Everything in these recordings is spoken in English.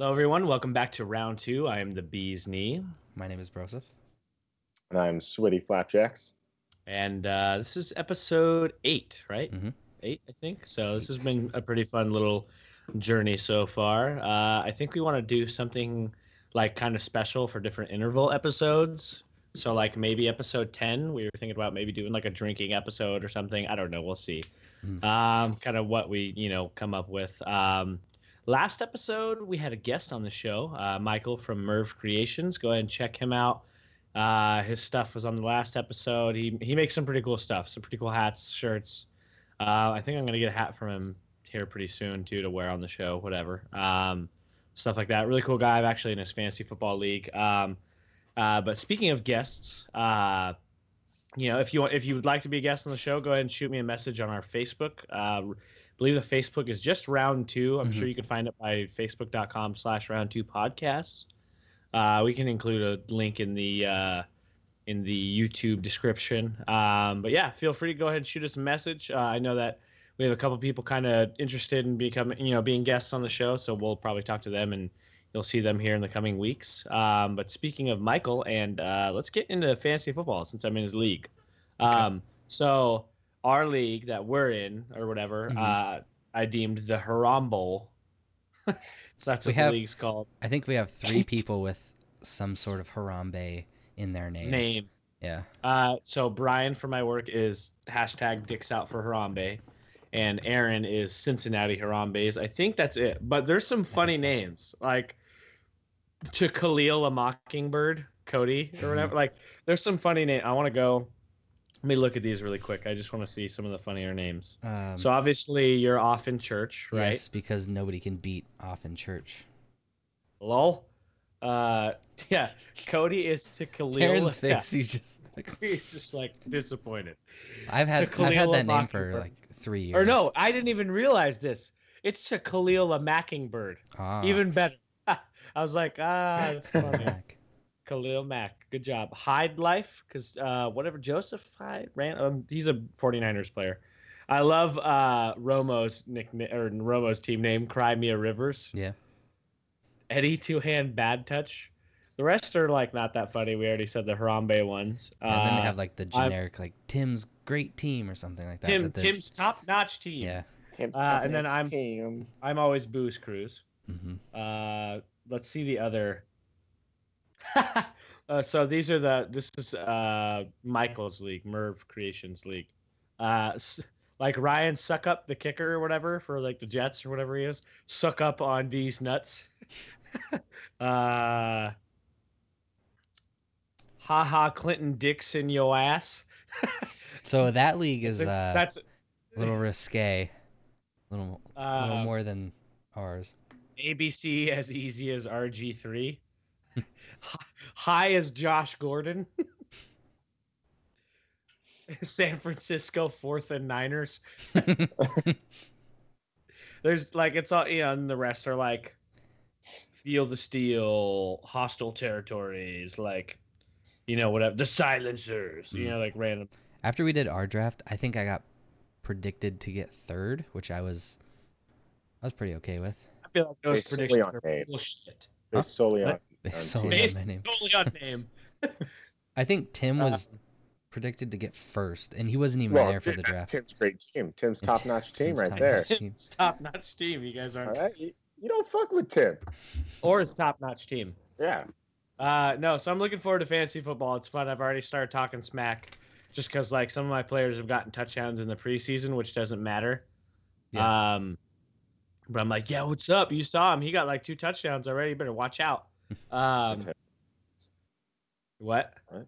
Hello, everyone. Welcome back to round two. I am the Bee's Knee, My name is Broseph. And I'm Sweaty Flapjacks. and uh, this is episode eight, right? Mhm. Eight, I think. So this has been a pretty fun little journey so far. Uh, I think we want to do something like kind of special for different interval episodes. So like maybe episode ten, we were thinking about maybe doing like a drinking episode or something. I don't know. We'll see. Mm. Um, kind of what we you know come up with. Um, last episode we had a guest on the show, uh, Michael from Merv Creations. Go ahead and check him out. Uh, his stuff was on the last episode. He he makes some pretty cool stuff, some pretty cool hats, shirts. Uh, I think I'm gonna get a hat from him here pretty soon too to wear on the show, whatever. Um, stuff like that. Really cool guy. I'm actually in his fantasy football league. Um, uh, but speaking of guests, uh, you know, if you want, if you would like to be a guest on the show, go ahead and shoot me a message on our Facebook. Uh, believe the Facebook is just round two. I'm Mhm. sure you can find it by facebook.com slash round two podcasts. Uh, we can include a link in the uh, in the YouTube description. Um, but yeah, feel free to go ahead and shoot us a message. Uh, I know that we have a couple people kind of interested in becoming, you know, being guests on the show, so we'll probably talk to them and you'll see them here in the coming weeks. Um, but speaking of Michael, and uh, let's get into fantasy football since I'm in his league. Um, so our league that we're in or whatever, Mhm. uh, I deemed the Haram Bowl. so that's We what have- the league's called. I think we have three people with some sort of Harambe in their name. Name. Yeah. Uh, so Brian for my work is hashtag dicks out for Harambe, and Aaron is Cincinnati Harambes. I think that's it. But there's some funny names like to Khalil a Mockingbird, Cody or whatever. Like there's some funny name. I want to go. Let me look at these really quick. I just want to see some of the funnier names. Um, so obviously you're off in church, right? Yes, because nobody can beat off in church. Lol. Uh, yeah. Cody is to Khalil. Yeah, face, he's just. he's just like disappointed. I've had I've had that name for like three years. Or no, I didn't even realize this. It's to Khalil a Mackingbird. Ah, Even better. I was like, ah, that's funny. Mac. Khalil Mack. Good job. Hyde Life, because uh, whatever Joseph Hyde ran, um, he's a 49ers player. I love uh, Romo's nickname or Romo's team name, Crimea Rivers. Yeah. Eddie Two Hand Bad Touch. The rest are like not that funny. We already said the Harambe ones. And then they Uh, have like the I'm- generic like Tim's great team or something like that. Tim that Tim's top notch team. Yeah. Tim's Uh, and then I'm- team. I'm always Booze Cruise. hmm Uh, let's see the other. uh, so these are the. This is uh Michael's league, Merv Creations league. Uh, like Ryan Succop the kicker or whatever for like the Jets or whatever he is. Suck up on these nuts. uh, ha ha, Clinton Dixon, yo ass. So that league is uh, That's a little risque, a little, a little uh, more than ours. ABC as easy as RG three. High as Josh Gordon. San Francisco fourth and Niners. There's like it's all you know, and the rest are like Field of Steel, hostile territories, like you know, whatever the silencers, you Mm. know, like random After we did our draft, I think I got predicted to get third, which I was I was pretty okay with. I feel like those Based solely predictions on are name. bullshit. Based solely on, What? Based on solely team. on name. solely on name. I think Tim Uh, was predicted to get first, and he wasn't even Well, there for the draft. Tim's great team. Tim's top notch team Tim's right top-notch there. team. Tim's top notch team. You guys aren't, right, you, you don't fuck with Tim. or his top notch team. Yeah. Uh, no, so I'm looking forward to fantasy football. It's fun. I've already started talking smack, just because like some of my players have gotten touchdowns in the preseason, which doesn't matter. Um, but I'm like, yeah, what's up? You saw him. He got like two touchdowns already. You better watch out. Um, what? What?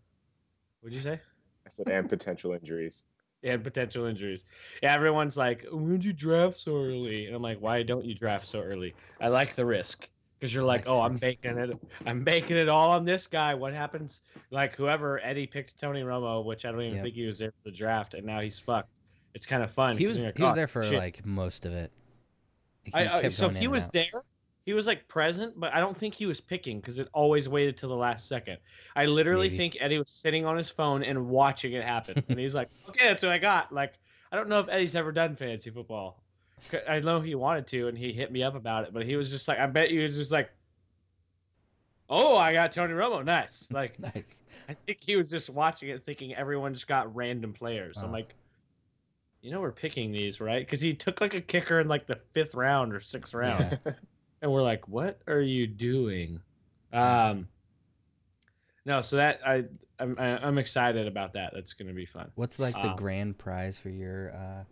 What'd you say? I said, and potential injuries. and potential injuries. Yeah, everyone's like, "When'd you draft so early?" And I'm like, "Why don't you draft so early?" I like the risk because you're like, like "Oh, I'm risk. baking it. I'm baking it all on this guy. What happens? Like whoever Eddie picked Tony Romo, which I don't even Yep. think he was there for the draft, and now he's fucked. It's kind of fun. He 'cause was you're like, he was "Oh, there for shit." like most of it. He I, I, so he was out. there. He was like present, but I don't think he was picking because it always waited till the last second. I literally Maybe. think Eddie was sitting on his phone and watching it happen, and he's like, "Okay, that's what I got." Like, I don't know if Eddie's ever done fantasy football. I know he wanted to, and he hit me up about it, but he was just like, "I bet you was just like, oh, I got Tony Romo. Nice. Like Nice. I think he was just watching it, thinking everyone just got random players. I'm Oh. like, you know, we're picking these, right? Because he took like a kicker in like the fifth round or sixth round, Yeah. and we're like, what are you doing? Um, no, so that I I'm I'm excited about that. That's gonna be fun. What's like the Um, grand prize for your? uh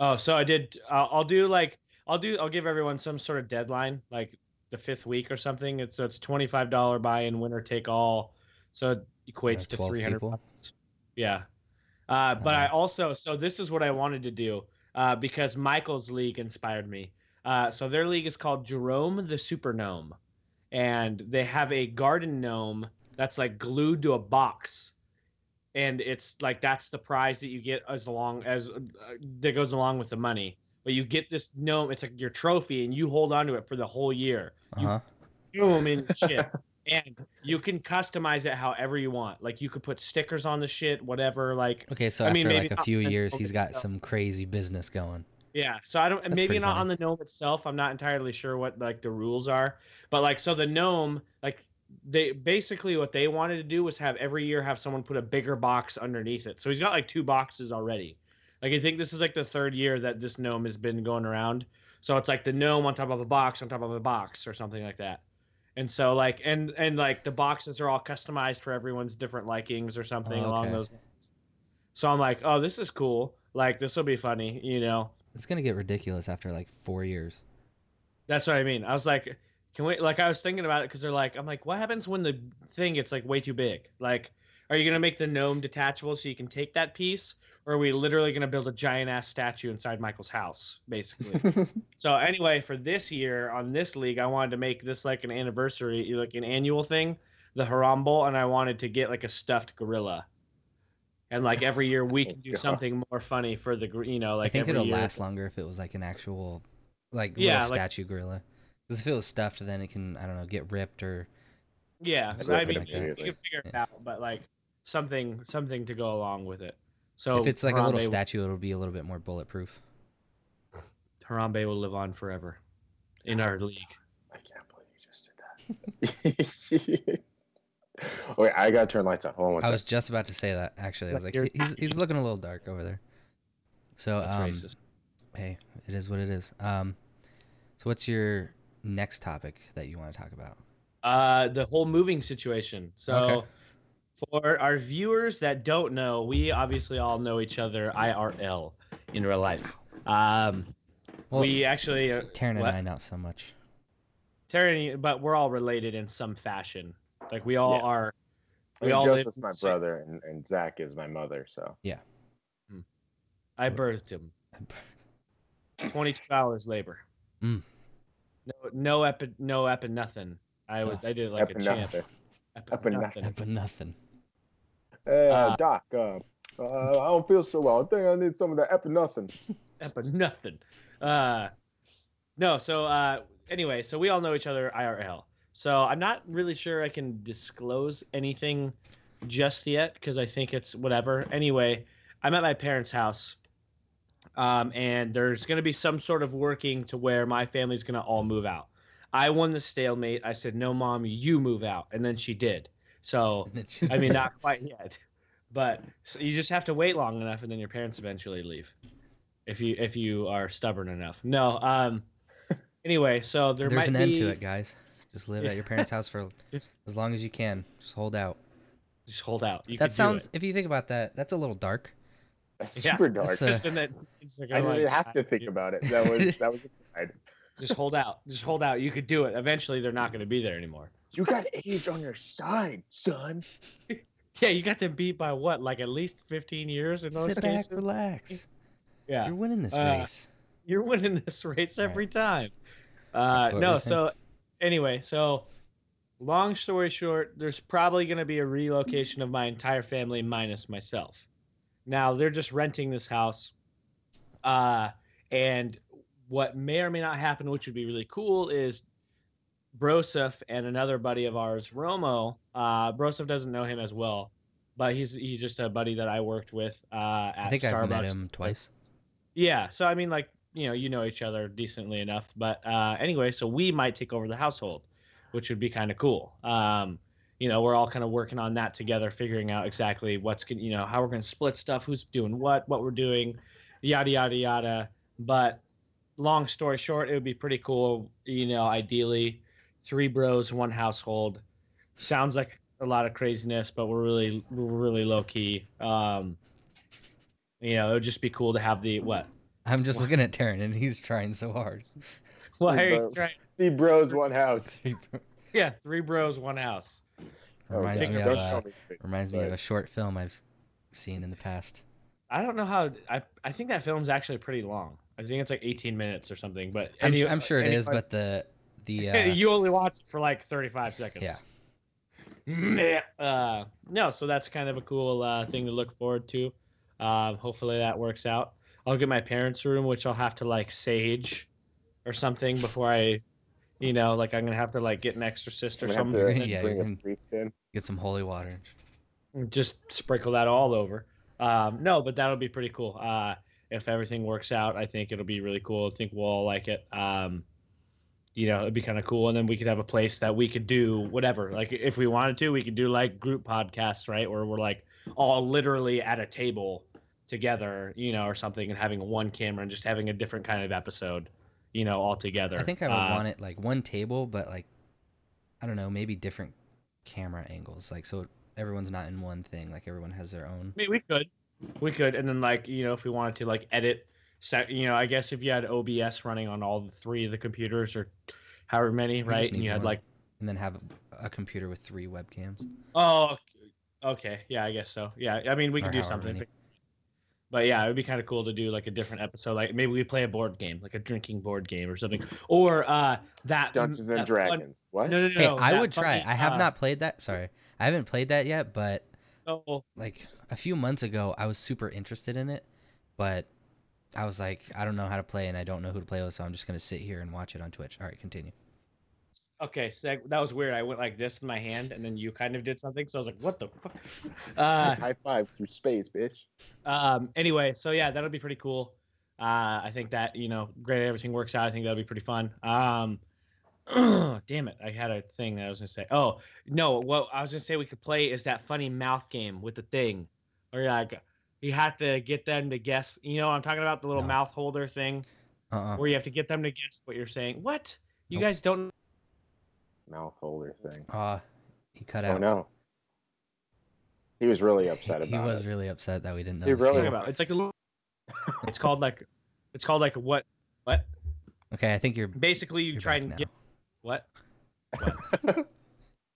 Oh, so I did. I'll, I'll do like I'll do. I'll give everyone some sort of deadline, like the fifth week or something. It's so it's twenty five dollar buy in, winner take all. So it equates to three hundred bucks. Yeah. Uh, but I Uh-huh. also so this is what I wanted to do uh, because Michael's league inspired me. Uh, so their league is called Jerome the Super Gnome, and they have a garden gnome that's like glued to a box and it's like that's the prize that you get as long as uh, that goes along with the money. But you get this gnome, it's like your trophy, and you hold on to it for the whole year. Uh You boom and shit, and you can customize it however you want. Like you could put stickers on the shit, whatever. Like Okay, so I after mean, like a few years, he's got some crazy business going. Yeah, so I don't That's maybe not funny. on the gnome itself. I'm not entirely sure what like the rules are, but like so the gnome like they basically what they wanted to do was have every year have someone put a bigger box underneath it. So he's got like two boxes already. Like I think this is like the third year that this gnome has been going around. So it's like the gnome on top of a box on top of a box or something like that. And so like and and like the boxes are all customized for everyone's different likings or something Oh, along those lines. So I'm like, oh, this is cool. Like this will be funny, you know. It's gonna get ridiculous after like four years. That's what I mean. I was like, can we? Like, I was thinking about it because they're like, I'm like, what happens when the thing gets like way too big? Like, are you gonna make the gnome detachable so you can take that piece, or are we literally gonna build a giant ass statue inside Michael's house, basically? so anyway, for this year on this league, I wanted to make this like an anniversary, like an annual thing, the Harambe, and I wanted to get like a stuffed gorilla. And like every year we Oh, can do something more funny for the gor- you know like I think it'll year. last longer if it was like an actual, like Yeah, little like- statue gorilla. Because if it was stuffed, then it can I don't know get ripped or Yeah, I'd so I mean, like you, that. you can figure it out, but like something, something to go along with it. So if it's like a little statue, it'll be a little bit more bulletproof. Harambe will live on forever in ah, our league. I can't believe you just did that. okay, I gotta turn lights on. Hold on one I was just about to say that actually. I was like, You're- he's he's looking a little dark over there. So That's um, racist. hey, it is what it is. Um, so what's your next topic that you want to talk about? Uh, the whole moving situation. So, Okay. for our viewers that don't know, we obviously all know each other IRL in real life. Um, Well, we actually, uh, Taryn and what? I not so much. Terry, but we're all related in some fashion. Like we all Yeah. are. I We mean, all live Joseph's in my same- brother, and, and Zach is my mother. So Yeah. I birthed him. 22 hours labor. Mm. No, no epi, no epi, nothing. I would, I did like a champ. Epinephrine. Epi, Epinephrine. But nothing. Hey, Uh, Doc. Uh, uh, I don't feel so well. I think I need some of that epinephrine. Epi, nothing. Uh, no. So uh, anyway, so we all know each other IRL. So I'm not really sure I can disclose anything just yet because I think it's whatever. Anyway, I'm at my parents' house. Um, and there's going to be some sort of working to where my family's going to all move out. I won the stalemate. I said, "No, mom, you move out," and then she did. So I mean, not quite yet, but so you just have to wait long enough, and then your parents eventually leave, if you if you are stubborn enough. No. Um. Anyway, so there There's might an end to it, guys. Just live at your parents' house for Just- as long as you can. Just hold out. Just hold out. You that sounds. If you think about that, that's a little dark. That's Yeah, super dark. that's, Just that kids I didn't like, have to think you- about it. That was that was. pride. Just hold out. Just hold out. You could do it. Eventually, they're not going to be there anymore. You got age on your side, son. Yeah, you got to beat by what, like at least 15 years in those Sit cases. back, relax. Yeah. You're winning this Uh, race. you're winning this race every time. Uh, no, so anyway, so long story short, there's probably going to be a relocation of my entire family minus myself. Now they're just renting this house, uh, and what may or may not happen, which would be really cool, is Broseph and another buddy of ours, Romo. Uh, Broseph doesn't know him as well, but he's he's just a buddy that I worked with uh, at I think Starbucks. I've met him twice. Yeah, so I mean, like you know, you know each other decently enough. But uh, anyway, so we might take over the household. which would be kind of cool. Um, you know, we're all kind of working on that together, figuring out exactly what's going, you know, how we're going to split stuff, who's doing what, what we're doing, yada yada yada. But long story short, it would be pretty cool. You know, ideally, three bros, one household. Sounds like a lot of craziness, but we're really really low key. Um, you know, it would just be cool to have the what? I'm just looking at Taryn and he's trying so hard. Why are you bros. trying? See, bros, one house. Yeah, three bros, one house. reminds Okay, me of don't uh, show me face, reminds me of a short film I've seen in the past. I don't know how. I I think that film's actually pretty long. I think it's like 18 minutes or something. But I'm, any- I'm sure it is, any- but the the uh, you only watch it for like 35 seconds. Yeah. Meh. Uh, no, so that's kind of a cool uh, thing to look forward to. Um, hopefully that works out. I'll get my parents' room, which I'll have to like sage or something before I, you know, like I'm gonna have to like get an exorcist or something. to Yeah, bring you're a priest in. get some holy water. just sprinkle that all over. Um, no, but that'll be pretty cool. Uh, if everything works out, I think it'll be really cool. I think we'll all like it. Um, you know, it'd be kind of cool, and then we could have a place that we could do whatever. Like if we wanted to, we could do like group podcasts, right? Where we're like all literally at a table together, you know, or something, and having one camera and just having a different kind of episode, you know, all together. I think I would Uh, want it like one table, but like I don't know, maybe different camera angles, like so everyone's not in one thing. Like everyone has their own. I mean, we could, we could, and then like you know, if we wanted to like edit, set, you know, I guess if you had OBS running on all three of the computers or however many, just right, and you had like, and then have a computer with three webcams. oh, okay, yeah, I guess so. Yeah, I mean, we Or could do something. many. But yeah, it would be kind of cool to do like a different episode. Like maybe we play a board game, like a drinking board game or something, or uh that Dungeons and that fun- Dragons. What? no, no, no. Hey, no, I that would try. I have uh, not played that. Sorry, I haven't played that yet. But Oh, like a few months ago, I was super interested in it, but I was like, I don't know how to play, and I don't know who to play with, so I'm just gonna sit here and watch it on Twitch. All right, continue. Okay, seg- that was weird. I went like this with my hand, and then you kind of did something. So I was like, "What the fuck?" Uh, High five through space, bitch. um. Anyway, so yeah, that'll be pretty cool. Uh, I think that you know, great. Everything works out. I think that'll be pretty fun. Um, damn it, I had a thing that I was gonna say. Oh no, what I was gonna say we could play is that funny mouth game with the thing, or like you have to get them to guess. You know, I'm talking about the little No. mouth holder thing, Uh. uh where you have to get them to guess what you're saying. What? You Nope. guys don't Mouth holder thing. Uh, he cut Oh out. no. He was really upset he about He was it. really upset that we didn't know. He this really game. about. It's like a little. It's called like, it's called like what? What? Okay, I think you're. Basically, you You're try and now. get what? What?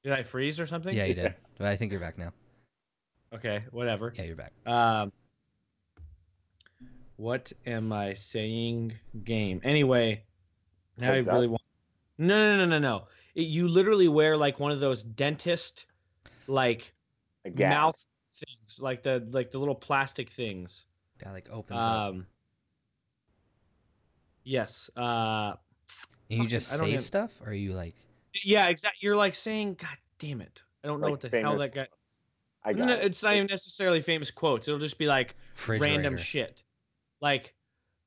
Did I freeze or something? Yeah, you did. But I think you're back now. Okay, whatever. Yeah, you're back. Um, what am I saying? Game. Anyway, now I really want. No, no, no, no, no. It, you literally wear like one of those dentist, like mouth things, like the like the little plastic things. That like opens up. Um. Yes. Uh. And you just I say even- stuff, or are you like? Yeah. Exactly. You're like saying, "God damn it! I don't know Like what the hell famous that guy." I got No, it. it's not even necessarily famous quotes. It'll just be like random shit. Like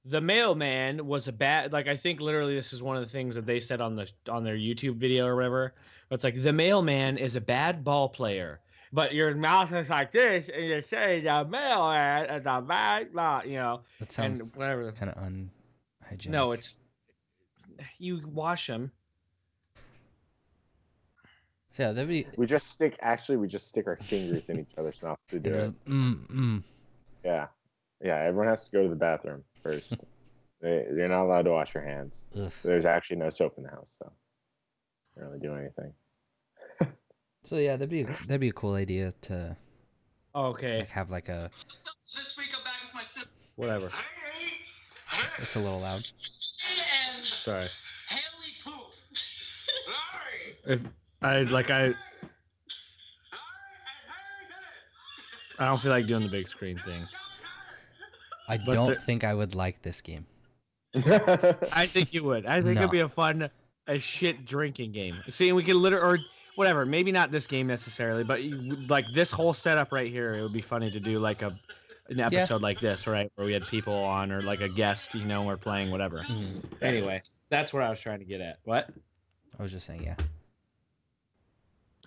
the mailman was a bad like I think literally this is one of the things that they said on the on their YouTube video or whatever. It's like the mailman is a bad ball player. But your mouth is like this, and you say the mailman is a bad ball, you know, That sounds and whatever. kind of unhygienic. No, it's you wash them. So yeah, that'd be. We just stick. Actually, we just stick our fingers in each other's mouth to do it it. was- mm, mm. Yeah, yeah. Everyone has to go to the bathroom first. they, you're not allowed to wash your hands. Ugh. There's actually no soap in the house, so you don't really do anything. So yeah, that'd be that'd be a cool idea to Okay, like have like a. This week I'm back with my sip. whatever. Hey, hey, It's a little loud. and Sorry. Haley poop. Larry. If I like I I don't feel like doing the big screen thing. I But don't think I would like this game. I think you would. I think No. it'd be a fun, a shit drinking game. See, we could literally, or whatever. Maybe not this game necessarily, but you, like this whole setup right here, it would be funny to do like a an episode like this, right, where we had people on or like a guest, you know, we're playing whatever. Mhm. Anyway, that's what I was trying to get at. What? I was just saying, yeah.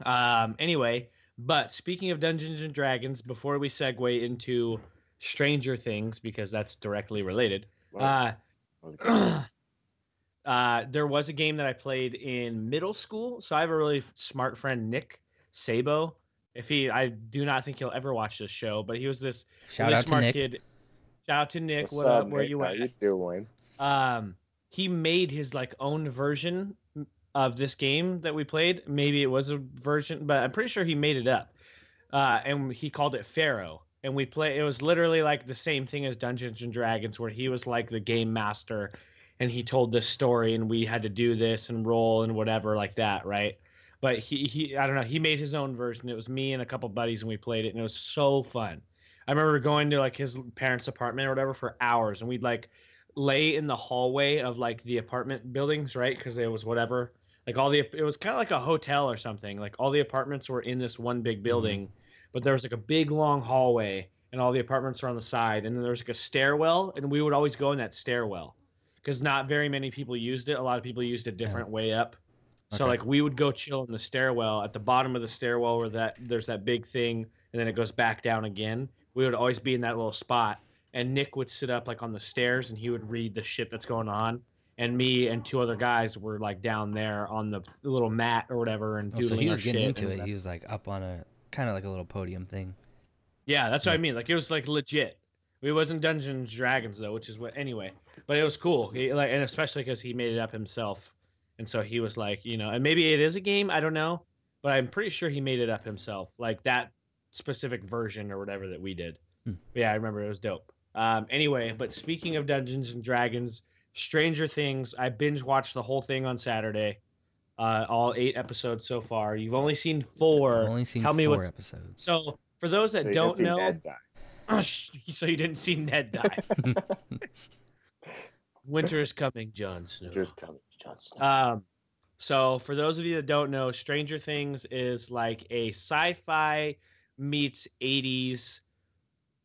Um, anyway, but speaking of Dungeons and Dragons, before we segue into Stranger Things, because that's directly related, Well, uh, that was good. uh, there was a game that I played in middle school. So I have a really smart friend, Nick Sabo. If he, I do not think he'll ever watch this show, but he was this Shout really out to smart Nick. kid. Shout out to Nick. What's what up? Where Nick? you How at? you doing? um he made his like own version of this game that we played maybe it was a version but i'm pretty sure he made it up uh and he called it pharaoh and we play it was literally like the same thing as dungeons and dragons where he was like the game master and he told this story and we had to do this and roll and whatever like that right but he he i don't know he made his own version it was me and a couple buddies and we played it and it was so fun i remember going to like his parents apartment or whatever for hours and we'd like lay in the hallway of like the apartment buildings, right? Because it was whatever. Like all the it was kind of like a hotel or something. Like all the apartments were in this one big mm-hmm. building, but there was like a big long hallway and all the apartments are on the side and then there was like a stairwell and we would always go in that stairwell because not very many people used it. A lot of people used a different way up. So Okay. like we would go chill in the stairwell at the bottom of the stairwell where that there's that big thing and then it goes back down again. We would always be in that little spot and Nick would sit up like on the stairs and he would read the shit that's going on. And me and two other guys were like down there on the little mat or whatever and Oh, doodling so he was getting into it. He was like up on a kind of like a little podium thing. Yeah, that's what I mean. Like it was like legit. It wasn't Dungeons and Dragons though, which is what anyway. But it was cool. He, like and especially because he made it up himself, and so he was like, you know, and maybe it is a game. I don't know, but I'm pretty sure he made it up himself, like that specific version or whatever that we did. Hmm. Yeah, I remember it was dope. Um, anyway, but speaking of Dungeons and Dragons, Stranger Things, I binge watched the whole thing on Saturday. Uh, all eight episodes so far. You've only seen 4 I've only seen tell me four what's- episodes. So for those that So don't know, so you didn't see Ned die. Winter is coming, Jon Snow. Just coming, Jon Snow. Um, so for those of you that don't know, Stranger Things is like a sci-fi meets 80s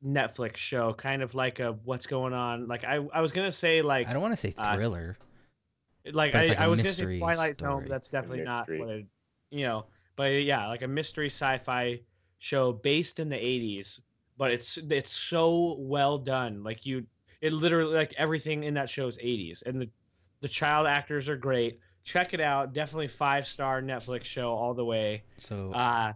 Netflix show, kind of like a what's going on. Like I, I was gonna say like I don't want to say uh, thriller. Like I, like I a was gonna say mystery Twilight Zone. story. but That's definitely not what it, you know. But yeah, like a mystery sci-fi show based in the '80s, but it's it's so well done. Like you, it literally like everything in that show is '80s, and the the child actors are great. Check it out. Definitely five star Netflix show all the way. So Uh,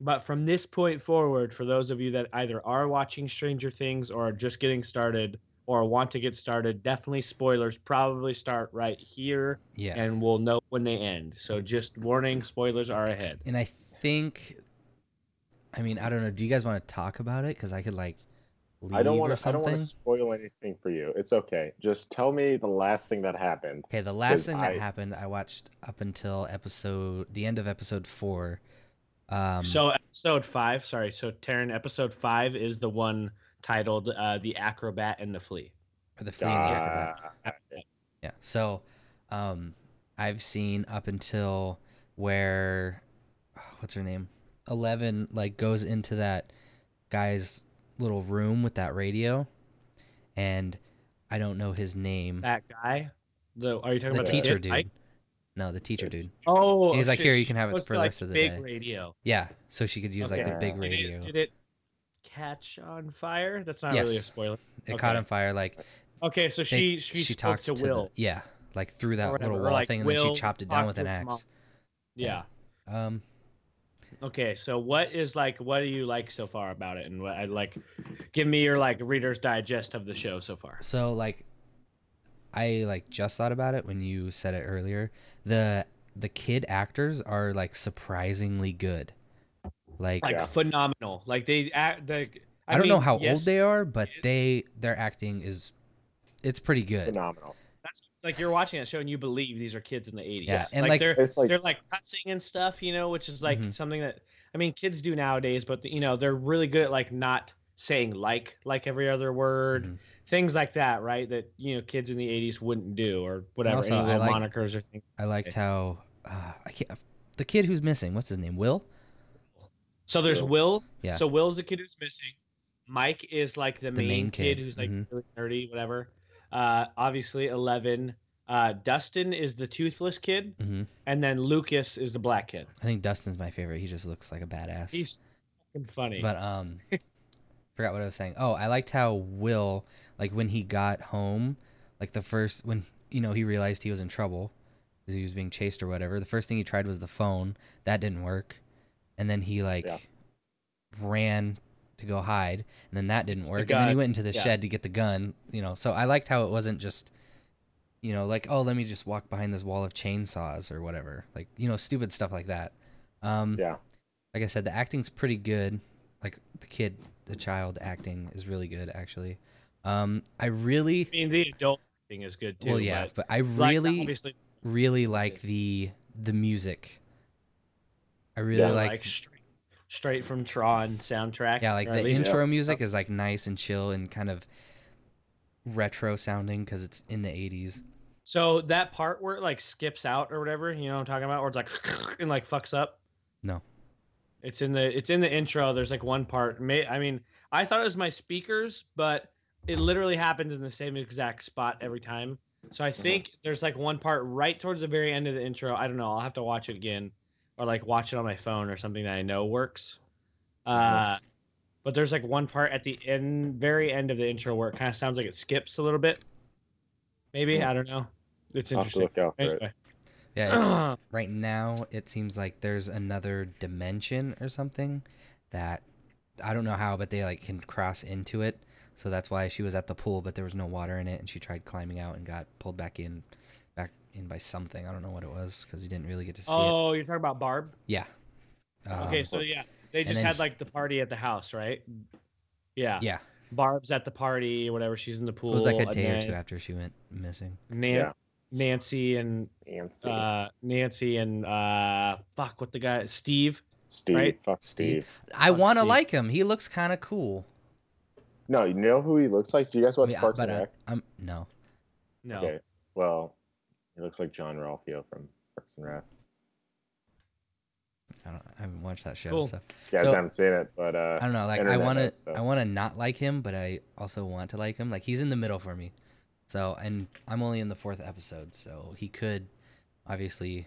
but from this point forward, for those of you that either are watching Stranger Things or are just getting started or want to get started, definitely spoilers probably start right here yeah, and we'll know when they end. So just warning, spoilers are ahead. and I think, I mean, I don't know. Do you guys want to talk about it? Because I could like leave I don't or want to. I don't want to spoil anything for you. It's okay. Just tell me the last thing that happened. Okay, the last thing that I- happened, I watched up until episode, the end of episode four. Um, so episode five, sorry, so Taryn, episode five is the one titled uh, "The Acrobat and the Flea." or the flea and the acrobat. Ah, Yeah. So, um, I've seen up until where, what's her name? Eleven like goes into that guy's little room with that radio, and I don't know his name. That guy, the are you talking about? The about teacher kid, dude. Mike? No, the teacher dude. Oh, He's like, "Here, you can have it for the like rest of the big day." radio. Yeah. So she could use like the Okay. big Did it- radio. Did it catch on fire? That's not really a spoiler. It caught on fire. Like Okay, so they- she she, spoke talks to Will. The, yeah, like through that little wall like, thing, and then she chopped it down with an mom. axe. Yeah. Um, Okay, so what is like what do you like so far about it and what I like give me your like reader's digest of the show so far. So like I like just thought about it when you said it earlier. The the kid actors are like surprisingly good. Like, Like Yeah. phenomenal. Like they act the I, don't know how yes, old they are, but they their acting is it's pretty good. phenomenal. That's like you're watching that show and you believe these are kids in the 80s. Yeah, and, like, like- they're It's like they're like cussing and stuff, you know, which is like Mhm. something that I mean kids do nowadays, but you know they're really good at like not saying like like every other word, Mhm. things like that, right? That you know kids in the '80s wouldn't do or whatever. also, any I little like- monikers or things. I liked how uh, I can't the kid who's missing. What's his name? Will? So there's Will. Will. Yeah. So Will's the kid who's missing. Mike is like the, The main, main kid, kid, who's like mhm. really nerdy, whatever. Uh, obviously Eleven, Uh, Dustin is the toothless kid, hmm and then Lucas is the black kid. I think Dustin's my favorite. He just looks like a badass. He's fucking funny. But um, forgot what I was saying. Oh, I liked how Will, like when he got home, like the first when you know he realized he was in trouble because he was being chased or whatever. The first thing he tried was the phone. That didn't work, and then he like Yeah. ran to go hide, and then that didn't work. and then he went into the yeah. shed to get the gun. You know, so I liked how it wasn't just. You know, like oh, let me just walk behind this wall of chainsaws or whatever, like you know, stupid stuff like that. Um, Yeah. like I said, the acting's pretty good. Like the kid, the child acting is really good, actually. Um, I really, I mean, the adult thing is good too. well, yeah, but, but I like, really, obviously, really like the the music. I really Yeah, like, like straight, straight from Tron soundtrack. yeah, like the intro Yeah. music is like nice and chill and kind of retro sounding because it's in the '80s. So that part where it like skips out or whatever, you know what I'm talking about, where it's like and like fucks up. No. It's in the it's in the intro. There's like one part. May I mean, I thought it was my speakers, but it literally happens in the same exact spot every time. So I think there's like one part right towards the very end of the intro. I don't know. I'll have to watch it again, or like watch it on my phone or something that I know works. Uh, but there's like one part at the end, very end of the intro where it kind of sounds like it skips a little bit. Maybe. I don't know. It's I'll have to interesting. look out for it. Yeah, it- right now it seems like there's another dimension or something that I don't know how, but they like can cross into it. So that's why she was at the pool, but there was no water in it, and she tried climbing out and got pulled back in, back in by something. I don't know what it was because you didn't really get to see it. oh, you're talking about Barb? Yeah. okay, Um, so yeah, they just had like the party at the house, right? Yeah. yeah, Barb's at the party whatever. She's in the pool. it was like a day or two after she went missing. Nan- Yeah. Nancy and Anthony, uh, Nancy and uh, fuck, what the guy? Steve. Steve. right? Fuck Steve. Steve. I want to like him. He looks kind of cool. No, you know who he looks like? Do you guys I watch mean, I- Parks and I, Rec? I'm no. No. Okay. Well, he looks like Jean-Ralphio from Parks and Rec. I don't. I haven't watched that show. Cool. So. You guys So- haven't seen it, but uh, I don't know. Like I want to, so. I want to not like him, but I also want to like him. Like he's in the middle for me. So, and I'm only in the fourth episode, so he could, obviously,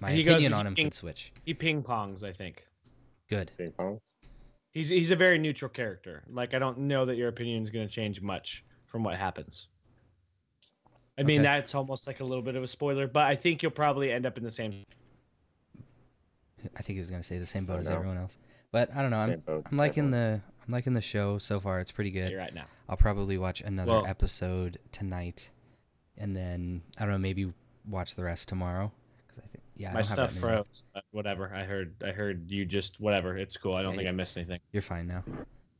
my He opinion with on him King- could switch. He ping pongs, I think. Good. Ping pongs. He's he's a very neutral character. Like I don't know that your opinion is going to change much from what happens. I mean, Okay. that's almost like a little bit of a spoiler, but I think you'll probably end up in the same. I think he was gonna say the same boat as everyone else, but I don't know. I'm, boat, I'm liking everyone. the, I'm liking the show so far. It's pretty good. You're right now. I'll probably watch another Well- episode tonight, and then I don't know, maybe watch the rest tomorrow. Because I think, yeah, I My don't stuff that froze. but Whatever. I heard. I heard you just whatever. It's cool. I don't Yeah, think I missed anything. You're fine now.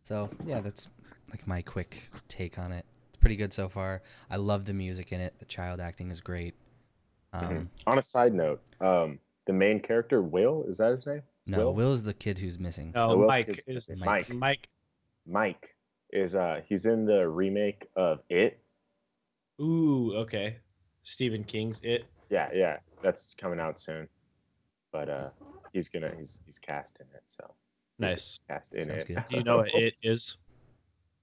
So yeah, that's like my quick take on it. It's pretty good so far. I love the music in it. The child acting is great. Um, Mhm. On a side note, um, the main character Will is that his name? No, Will? Will's the kid who's missing. No, Will Mike is- is Mike. Mike. Mike is uh he's in the remake of It. Ooh, okay. Stephen King's It. Yeah, yeah, that's coming out soon. But uh, he's gonna he's he's cast in it, so Nice. cast in Sounds it. good. Do you know what it is?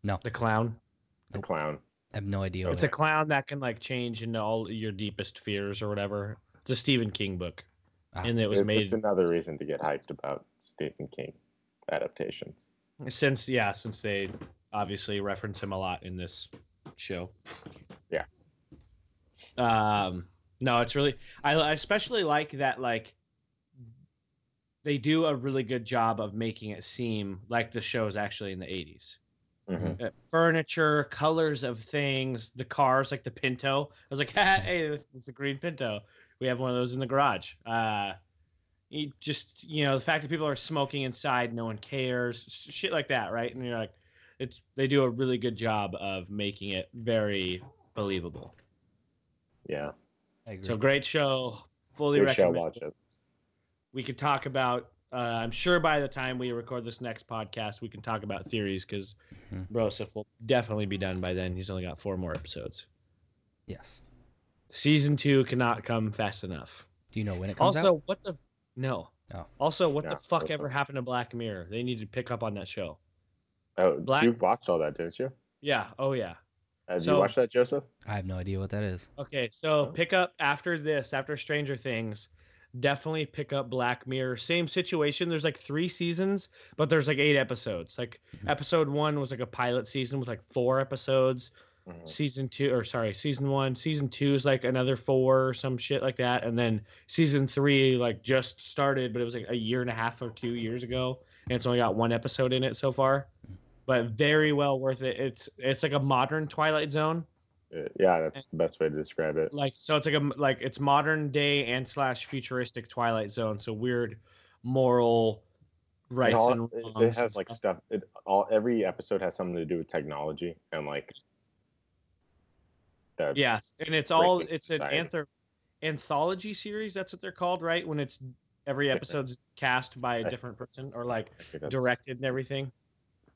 No. The clown. The clown? I have no idea. It's What a clown that can like change into all your deepest fears or whatever. It's a Stephen King book, Ah. and it was It's, made it's another reason to get hyped about Stephen King adaptations. since yeah, since they obviously reference him a lot in this show. Yeah. Um. No, it's really I, I especially like that like they do a really good job of making it seem like the show is actually in the 80s. Mhm. Uh, furniture, colors of things, the cars, like the Pinto. I was like, hey, it's- it's a green Pinto. We have one of those in the garage. Uh, you just, you know, the fact that people are smoking inside, no one cares, shit like that, right? And you're like, it's they do a really good job of making it very believable. Yeah, I agree. So great show, fully good show. recommend. Watch it. We could talk about. Uh, I'm sure by the time we record this next podcast, we can talk about theories because Mhm. Broseph will definitely be done by then. He's only got four more episodes. yes. Season two cannot come fast enough. Do you know when it comes Also, out? what the no. Oh. Also, what Yeah, the fuck ever it. happened to Black Mirror? They need to pick up on that show. Oh, Black- you've watched all that, didn't you? Yeah. Oh yeah. Did So- you watch that, Joseph? I have no idea what that is. Okay, so Oh. pick up after this, after Stranger Things, definitely pick up Black Mirror. Same situation. There's like three seasons, but there's like eight episodes. Like Mhm. episode one was like a pilot season with like four episodes. Mhm. Season two, or sorry, season one. Season two is like another four or some shit like that. And then season three like just started, but it was like a year and a half or two years ago, and it's only got one episode in it so far. But very well worth it. It's it's like a modern Twilight Zone Uh, yeah, that's the best way to describe it. like so it's like a like it's modern day and slash futuristic twilight zone so weird moral rights all- and it- it and has like stuff. stuff. It all every episode has something to do with technology and like. yes and it's all it's an anther- anthology series that's what they're called right when it's every episode's cast by a different person or like I think that's- directed and everything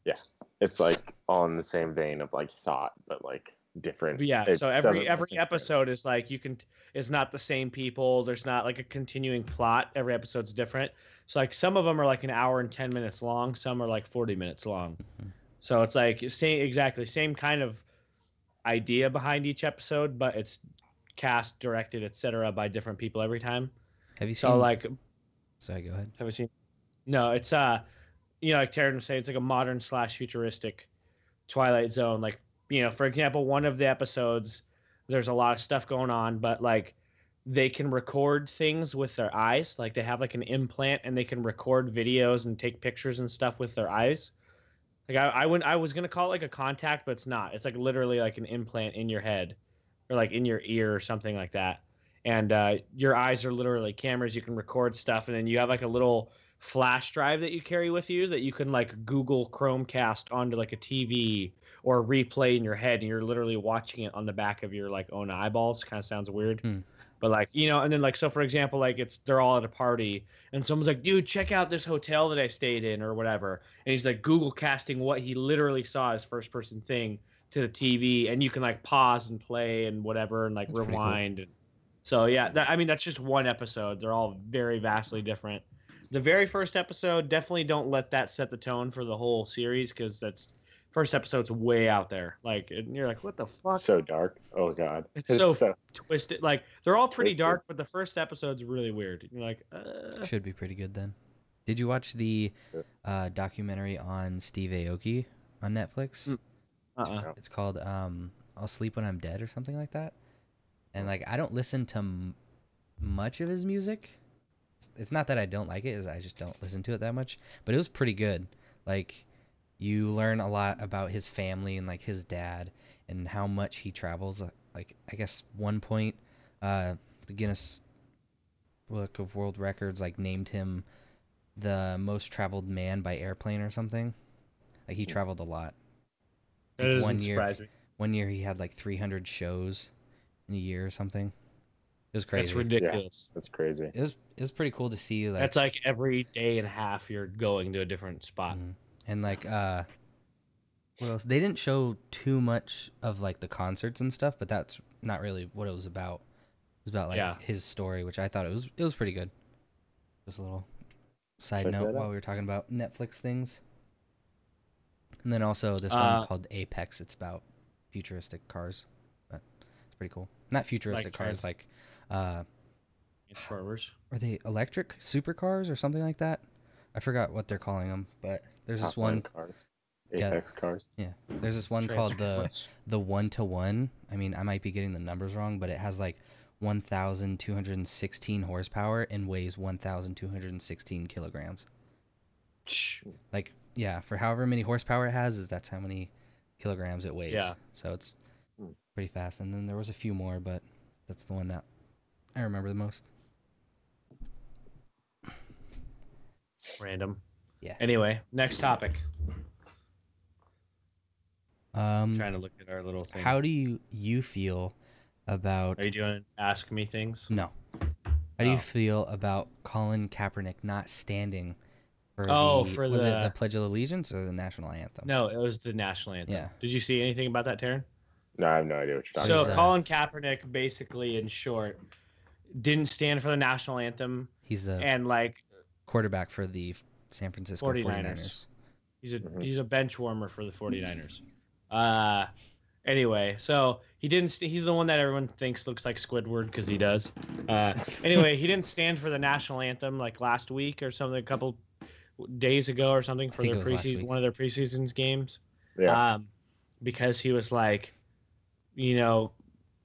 Yeah, It's like all in the same vein of like thought, but like different. Yeah it so every every look the episode is like you can it's not the same people there's not like a continuing plot every episode's different so like some of them are like an hour and 10 minutes long some are like 40 minutes long Mhm. so it's like same exactly same kind of idea behind each episode but it's cast directed etc by different people every time Have you seen? so seen? like sorry, go ahead. have you seen no it's uh you know like Taryn was saying it's like a modern slash futuristic twilight zone like you know for example one of the episodes there's a lot of stuff going on but like they can record things with their eyes. Like they have like an implant and they can record videos and take pictures and stuff with their eyes. Like i, I wouldn't i was gonna call it like a contact but it's not. It's like literally like an implant in your head or like in your ear or something like that. And uh, your eyes are literally cameras. You can record stuff and then you have like a little flash drive that you carry with you that you can like google chromecast onto like a tv or replay in your head and you're literally watching it on the back of your like own eyeballs kind of sounds weird Hmm. but like you know and then like so for example like it's they're all at a party and someone's like dude check out this hotel that i stayed in or whatever and he's like google casting what he literally saw as first person thing to the tv and you can like pause and play and whatever and like That's pretty cool. rewind and so yeah that, i mean that's just one episode they're all very vastly different the very first episode definitely don't let that set the tone for the whole series because that's first episode's way out there like and you're like what the fuck So dark. Oh god. It's so- twisted like they're all pretty Twisted. dark but the first episode's really weird you're like uh, Should be pretty good then. Did you watch the uh, documentary on Steve Aoki on Netflix? Mm. uh-uh. No. It's called um, "I'll Sleep When I'm Dead" or something like that. And like, I don't listen to m- much of his music. It's- It's not that I don't like it; is I just don't listen to it that much. But it was pretty good. Like, you learn a lot about his family and like his dad and how much he travels. Uh, Like, I guess one point, uh, the Guinness Book of World Records like named him the most traveled man by airplane or something. Like he traveled a lot. that Like, doesn't one year, surprise me one year he had like 300 shows in a year or something. It was crazy. that's ridiculous That's crazy. It was it was pretty cool to see like that's like every day and a half you're going to a different spot Mhm. And like uh what else? They didn't show too much of like the concerts and stuff, but that's not really what it was about. It was about like Yeah. his story, which I thought it was it was pretty good. Just a little side Check note while we were talking about Netflix things. And then also this Uh, one called Apex. It's about futuristic cars. But it's pretty cool. Not futuristic cars, trans- like uh Transformers. are they electric supercars or something like that? I forgot what they're calling them, but there's this Top line one. cars. Yeah. Apex cars. Yeah, there's this one called the the one to one. I mean, I might be getting the numbers wrong, but it has like 1,216 horsepower and weighs 1,216 kilograms. Like, yeah, for however many horsepower it has, is that's how many kilograms it weighs. Yeah. So it's Hmm. pretty fast. And then there was a few more, but that's the one that I remember the most. Random Yeah. anyway next topic Um, trying to look at our little thing how do you you feel about are you doing ask me things No. How do you Oh. feel about Colin Kaepernick not standing for Oh, the for was it the- the Pledge of Allegiance or the national anthem? no it was the national anthem Yeah. did you see anything about that Taryn? No, I have no idea what you're talking so He's, uh, colin kaepernick basically in short didn't stand for the national anthem He's a and like quarterback for the San Francisco 49ers. 49ers. He's a Mhm. he's a bench warmer for the 49ers. Uh Anyway, so he didn't. St- he's the one that everyone thinks looks like Squidward because he does. Uh, anyway, he didn't stand for the national anthem like last week or something, a couple days ago or something for their it was last preseason, one of their preseason games. Yeah. Um, because he was like, you know,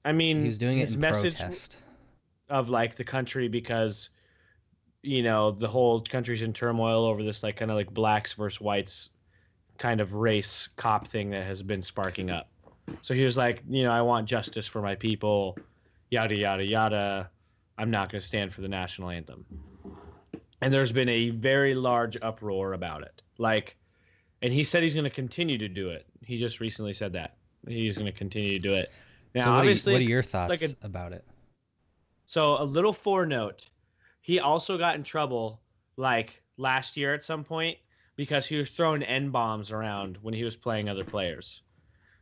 I mean, He was doing it his in message protest. of like the country because, you know, the whole country's in turmoil over this like kind of like blacks versus whites kind of race cop thing that has been sparking up. So he was like, you know, I want justice for my people, yada yada yada. I'm not going to stand for the national anthem. And there's been a very large uproar about it. Like, and he said he's going to continue to do it. He just recently said that he's going to continue to do it. Now, so what are, you- obviously, what are your thoughts like a- about it? so a little foreknote, he also got in trouble like last year at some point because he was throwing n bombs around when he was playing other players.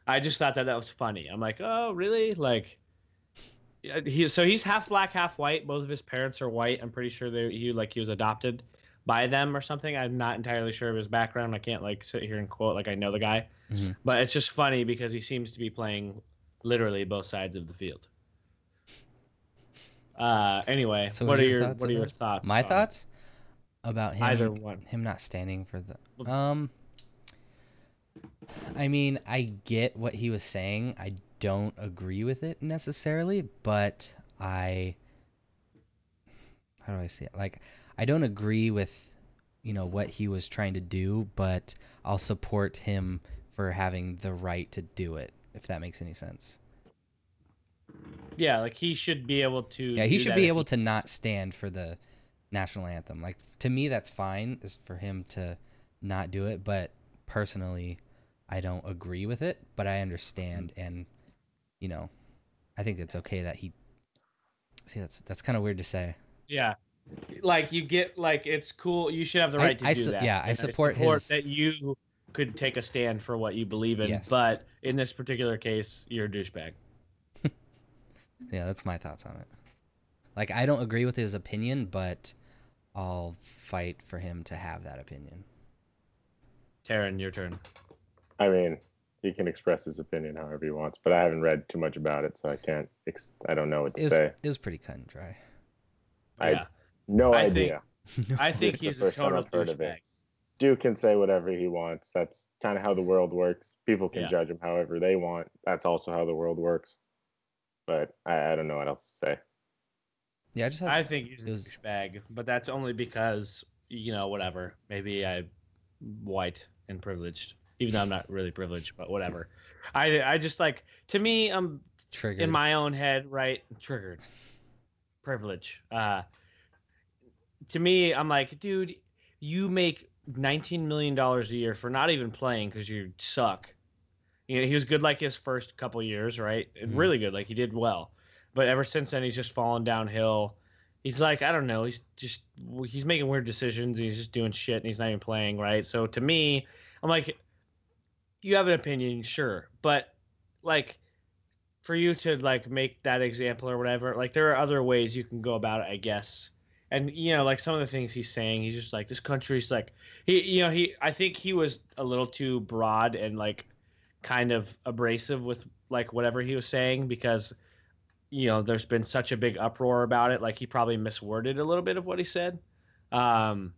I just thought that that was funny. I'm like, oh really? Like, he so he's half black, half white. Both of his parents are white. I'm pretty sure they he like he was adopted by them or something. I'm not entirely sure of his background. I can't like sit here and quote like I know the guy, Mhm. but it's just funny because he seems to be playing literally both sides of the field. Uh, anyway, So what what are your what are your thoughts? My thoughts about him Either one. him not standing for the um I mean, I get what he was saying. I don't agree with it necessarily, but I how do I say it? Like I don't agree with you know what he was trying to do, but I'll support him for having the right to do it if that makes any sense. Yeah, like he should be able to. Yeah, he should be able to not stand for the national anthem. Like to me, that's fine. Is for him to not do it, but personally, I don't agree with it. But I understand, mm. and you know, I think it's okay that he. See, that's that's kind of weird to say. Yeah, like you get like it's cool. You should have the I- right to I do su- that. yeah, I and support his- that you could take a stand for what you believe in. Yes. But in this particular case, you're a douchebag. Yeah, that's my thoughts on it. Like, I don't agree with his opinion, but I'll fight for him to have that opinion. Taryn, your turn. I mean, he can express his opinion however he wants, but I haven't read too much about it, so I can't. Ex- I don't know what to It was, say. it was pretty cut and dry. I yeah, no I idea. I think This is the he's a first time total heard of it. douchebag. Duke can say whatever he wants. That's kind of how the world works. People can Yeah. judge him however they want. That's also how the world works. But I, I don't know what else to say. Yeah, I just had, I think he's a it was- douchebag, but that's only because you know whatever. Maybe I'm white and privileged, even though I'm not really privileged, but whatever. I I just like to me, I'm triggered. in my own head, right? Triggered. Privilege. Uh to me, I'm like, dude, you make 19 million dollars a year for not even playing because you suck. You know, he was good like his first couple years, right? And Mhm. Really good, like he did well. But ever since then, he's just fallen downhill. He's like, I don't know, he's just he's making weird decisions. He's just doing shit, and he's not even playing, right? So to me, I'm like, you have an opinion, sure, but like for you to like make that example or whatever like there are other ways you can go about it i guess and you know like some of the things he's saying he's just like this country's like he you know he i think he was a little too broad and like kind of abrasive with like whatever he was saying because you know there's been such a big uproar about it. Like he probably misworded a little bit of what he said. Um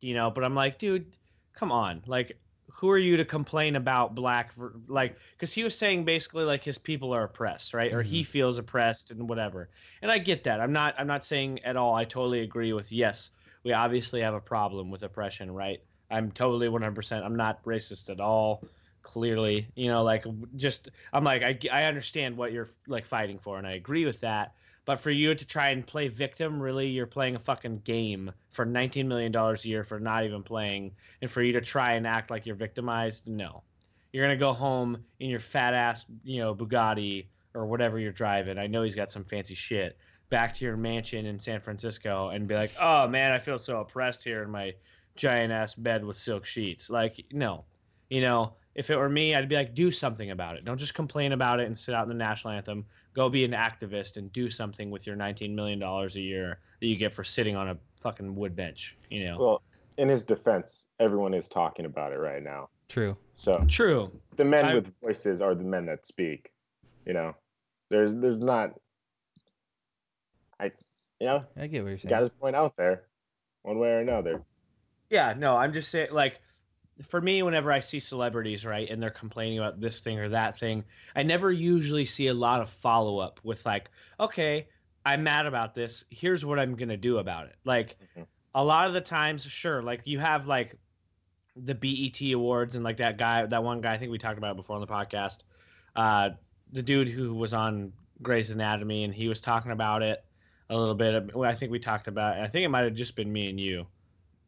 you know but i'm like dude come on. Like who are you to complain about black like because he was saying basically like his people are oppressed right? Or he feels oppressed and whatever. And i get that. I'm not i'm not saying at all. I totally agree with yes we obviously have a problem with oppression right? I'm totally 100% i'm not racist at all clearly you know like just i'm like i, I understand what you're like fighting for and i agree with that. But for you to try and play victim really you're playing a fucking game for 19 million dollars a year for not even playing and for you to try and act like you're victimized no. You're gonna go home in your fat ass you know bugatti or whatever you're driving. I know he's got some fancy shit. Back to your mansion in san francisco and be like oh man i feel so oppressed here in my giant ass bed with silk sheets. Like no. You know if it were me i'd be like do something about it don't just complain about it and sit out in the national anthem go be an activist and do something with your 19 million dollars a year that you get for sitting on a fucking wood bench you know Well, in his defense, everyone is talking about it right now. True. So True. the men I- with voices are the men that speak. You know, there's there's not. I, you know, I get what you're saying. got his point out there, one way or another. Yeah, no, I'm just saying, like, for me, whenever I see celebrities, right, and they're complaining about this thing or that thing, I never usually see a lot of follow up with, like, okay, I'm mad about this. Here's what I'm going to do about it. Like, Mhm. a lot of the times, sure, like, you have, like, the BET awards and, like, that guy, that one guy I think we talked about before on the podcast, uh, the dude who was on Grey's Anatomy and he was talking about it a little bit. I think we talked about I think it might have just been me and you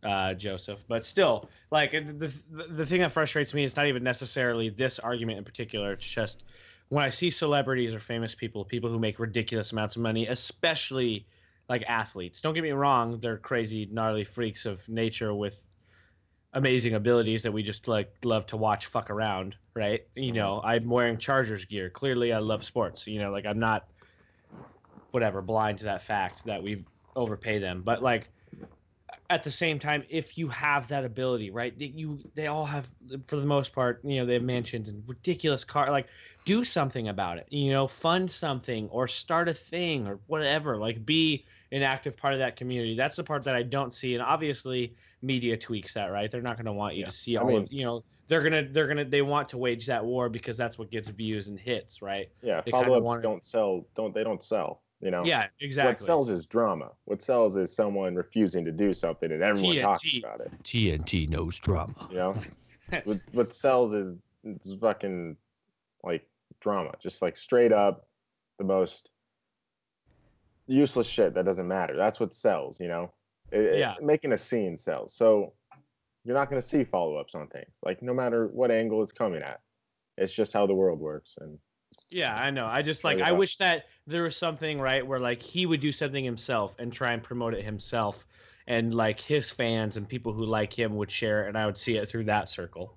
uh, Joseph. But still, like the, the the thing that frustrates me is not even necessarily this argument in particular. It's just when I see celebrities or famous people, people who make ridiculous amounts of money, especially like athletes. Don't get me wrong; they're crazy, gnarly freaks of nature with amazing abilities that we just like love to watch fuck around, right? You know, I'm wearing Chargers gear. Clearly, I love sports. You know, like I'm not whatever blind to that fact that we overpay them, but like at the same time, if you have that ability, right? that You they all have for the most part, you know, they have mansions and ridiculous car. Like, do something about it. You know, fund something or start a thing or whatever. Like, be an active part of that community. That's the part that I don't see. And obviously, media tweaks that, right? They're not going to want you Yeah. to see I all mean- of, you know, they're gonna they're gonna they want to wage that war because that's what gets views and hits, right? Yeah, They follow ups wanna- don't sell. Don't they don't sell? You know. Yeah, exactly. What sells is drama. What sells is someone refusing to do something and everyone talks about it. TNT knows drama. You know. what, what sells is, is fucking like drama, just like straight up the most useless shit that doesn't matter. That's what sells, you know. It- it- Yeah. making a scene sells. So you're not going to see follow ups on things, like no matter what angle it's coming at. It's just how the world works, and Yeah, I know. I just like I go. wish that there was something right where like he would do something himself and try and promote it himself and like his fans and people who like him would share it and I would see it through that circle.